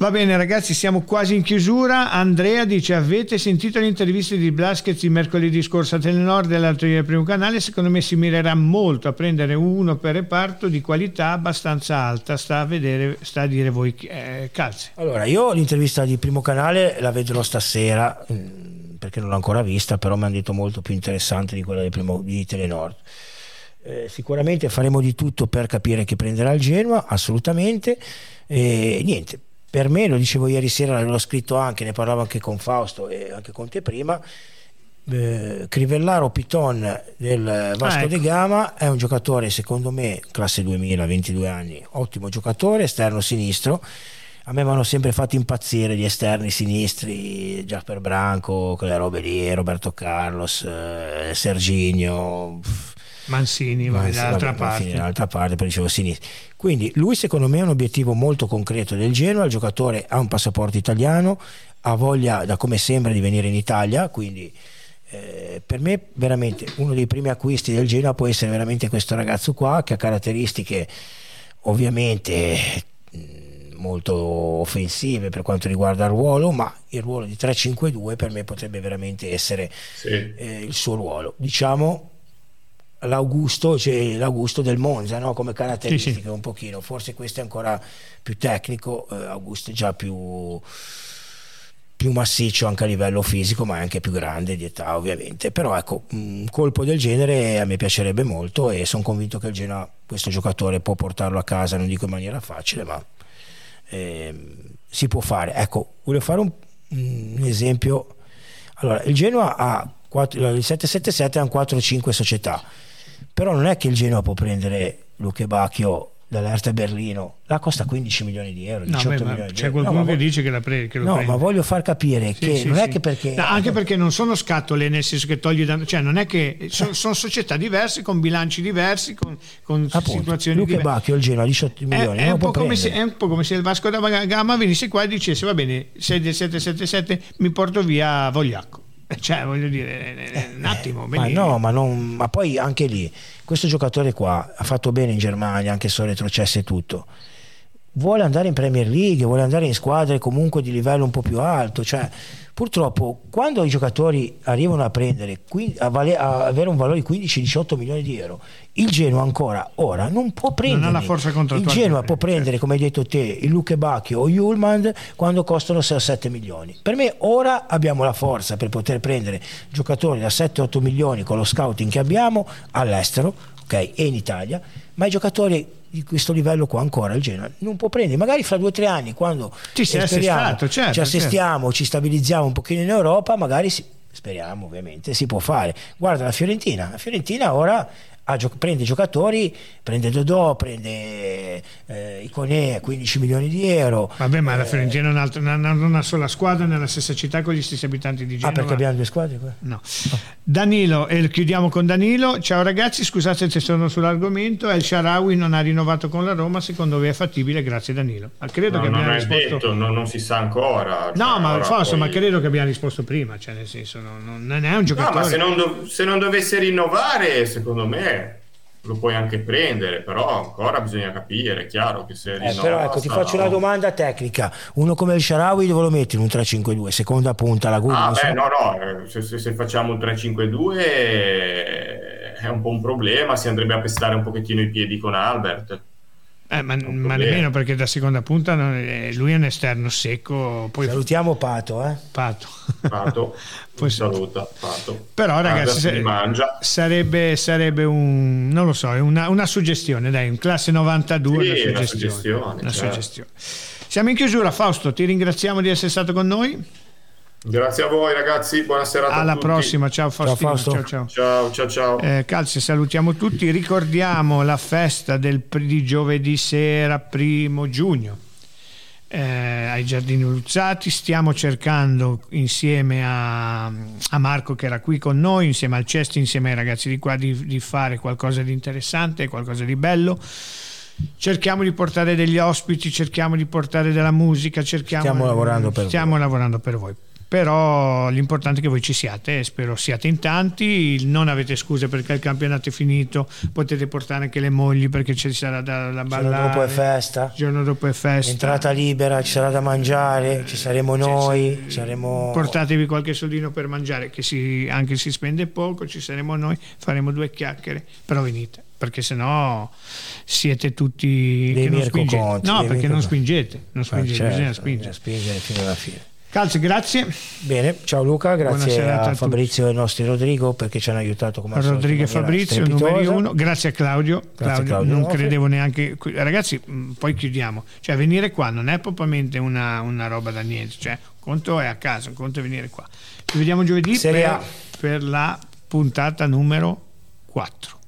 Va bene ragazzi, siamo quasi in chiusura. Andrea dice, avete sentito le interviste di Blaschez di mercoledì scorso a Telenor dell'altro ieri primo canale? Secondo me si mirerà molto a prendere uno per reparto di qualità abbastanza alta. Sta a, vedere, sta a dire voi eh, calze. Allora, io l'intervista di primo canale la vedrò stasera mm, perché non l'ho ancora vista, però mi hanno detto molto più interessante di quella di, primo, di Telenord. Eh, sicuramente faremo di tutto per capire chi prenderà il Genoa, assolutamente. E niente, per me, lo dicevo ieri sera, l'ho scritto anche, ne parlavo anche con Fausto e anche con te prima. Eh, Crivellaro Piton del Vasco Ah, ecco. de Gama è un giocatore secondo me classe 2000 22 anni ottimo giocatore esterno sinistro a me mi hanno sempre fatto impazzire gli esterni sinistri Giasper Branco quelle robe lì Roberto Carlos eh, Serginio pff, Mansini va dall'altra vabbè, parte. dall'altra parte, poi dicevo sinistra. Quindi lui secondo me è un obiettivo molto concreto del Genoa, il giocatore ha un passaporto italiano, ha voglia da come sembra di venire in Italia, quindi eh, per me veramente uno dei primi acquisti del Genoa può essere veramente questo ragazzo qua che ha caratteristiche ovviamente mh, molto offensive per quanto riguarda il ruolo, ma il ruolo di 3-5-2 per me potrebbe veramente essere Sì. eh, il suo ruolo. Diciamo l'Augusto, cioè l'Augusto del Monza no? come caratteristiche Sì, sì. un pochino, forse questo è ancora più tecnico, eh, Augusto è già più più massiccio anche a livello fisico, ma è anche più grande di età ovviamente. Però ecco, un colpo del genere a me piacerebbe molto e sono convinto che il Genoa questo giocatore può portarlo a casa, non dico in maniera facile, ma eh, si può fare. Ecco, volevo fare un, un esempio. Allora, il Genoa ha 4, il 777 ha un 4-5 società, però non è che il Genoa può prendere Luche Bacchio dall'Arte Berlino, la costa 15 milioni di euro. 18 no, beh, milioni c'è di qualcuno euro. che No, ma dice che, la pre- che lo No, prende. ma voglio far capire Sì, che sì, non è sì. che perché No, anche perché non sono scatole nel senso che togli da, cioè non è che sono, sono società diverse con bilanci diversi con, con appunto, situazioni Luca diverse Bacchio il Genoa 18 è, milioni è non un può po' come se, è un po' come se il Vasco da Gama venisse qua e dicesse va bene sei del 777 mi porto via Vogliacco cioè voglio dire eh, eh, un attimo ma no, ma, non, ma poi anche lì questo giocatore qua ha fatto bene in Germania anche se retrocesse e tutto vuole andare in Premier League vuole andare in squadre comunque di livello un po' più alto cioè purtroppo quando i giocatori arrivano a prendere a, vale- a avere un valore di 15-18 milioni di euro il Genoa ancora ora non può prendere la forza il contrattuale Genoa per può prendere come hai detto te il Luque Bacchio o Julman quando costano 6-7 milioni. Per me ora abbiamo la forza per poter prendere giocatori da 7-8 milioni con lo scouting che abbiamo all'estero ok e in Italia ma i giocatori di questo livello qua ancora il Genoa non può prendere. Magari fra due o tre anni quando Ci eh, speriamo, assestato, certo, ci ci stabilizziamo un pochino in Europa magari si- speriamo ovviamente si può fare. Guarda la Fiorentina. La Fiorentina ora gio- prende giocatori prende Dodò prende eh, Iconè 15 milioni di euro vabbè ma la Eh, Fiorentina è un'altra- non ha una sola squadra nella stessa città con gli stessi abitanti di ah Genova perché abbiamo due squadre qua? No. Danilo, e chiudiamo con Danilo. Ciao ragazzi, scusate se sono sull'argomento. El Sharawi non ha rinnovato con la Roma, secondo voi è fattibile? Grazie Danilo. Ah, Credo No, che non abbiamo è risposto. detto, non, non si sa ancora. No, cioè, ma forse, poi- ma credo che abbiamo risposto prima, cioè nel senso non, non- è un No, giocatore. ma se non, dov- se non dovesse rinnovare, secondo me lo puoi anche prendere, però ancora bisogna capire, è chiaro che se Eh, rinnova... però ecco ti faccio una domanda tecnica uno come il Sharawi dove lo metti in un 3-5-2 seconda punta la guida Ah, beh, no, no, eh, se, se- se facciamo un 3-5-2 eh, è un po' un problema, si andrebbe a pestare un pochettino i piedi con Albert. Eh, ma, ma nemmeno perché da seconda punta non è- lui è un esterno secco, poi salutiamo Pato eh? Pato. Pato, Poi- saluta, Pato. Però ragazzi, se- sarebbe, sarebbe un non lo so, è una, una suggestione, dai, un classe 92, Sì, una una suggestione. suggestione, una certo. suggestione. Siamo in chiusura, Fausto, ti ringraziamo di essere stato con noi. Grazie a voi ragazzi, buona serata a Alla tutti. prossima, ciao Faustino, Fausto. ciao ciao. Ciao, ciao, ciao. Eh, Calzi, salutiamo tutti, ricordiamo la festa del, di giovedì sera, primo giugno. Eh, ai Giardini Luzzati, stiamo cercando insieme a, a Marco che era qui con noi, insieme al Cesti, insieme ai ragazzi di qua, di, di fare qualcosa di interessante, qualcosa di bello. Cerchiamo di portare degli ospiti, cerchiamo di portare della musica, cerchiamo, Stiamo lavorando per stiamo voi. lavorando per voi. Però l'importante è che voi ci siate e spero siate in tanti. Non avete scuse perché il campionato è finito, potete portare anche le mogli perché ci sarà da, da Il ballare. giorno dopo è festa Il giorno dopo è festa. entrata libera ci sarà da mangiare ci saremo noi saremo Portatevi qualche soldino per mangiare, che si, anche si spende poco, ci saremo noi, faremo due chiacchiere, però venite, perché sennò siete tutti Dei che non spingete. coconti, No, perché non spingete, non Ah, spingete, certo, bisogna spingere. spingere fino alla fine Calzi, grazie. bene ciao Luca grazie a a tutti. Fabrizio e ai nostri Rodrigo perché ci hanno aiutato come al solito Rodrigo e Fabrizio, strepitosa. numeri uno. Grazie a Claudio. Claudio, Claudio non credevo neanche. Ragazzi, mh, poi chiudiamo. Cioè, venire qua non è propriamente una, una roba da niente. Cioè, conto è a casa, un conto è venire qua. Ci vediamo giovedì per, per la puntata numero 4.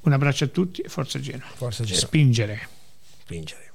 Un abbraccio a tutti e forza Genoa. Forza Genoa. Spingere. spingere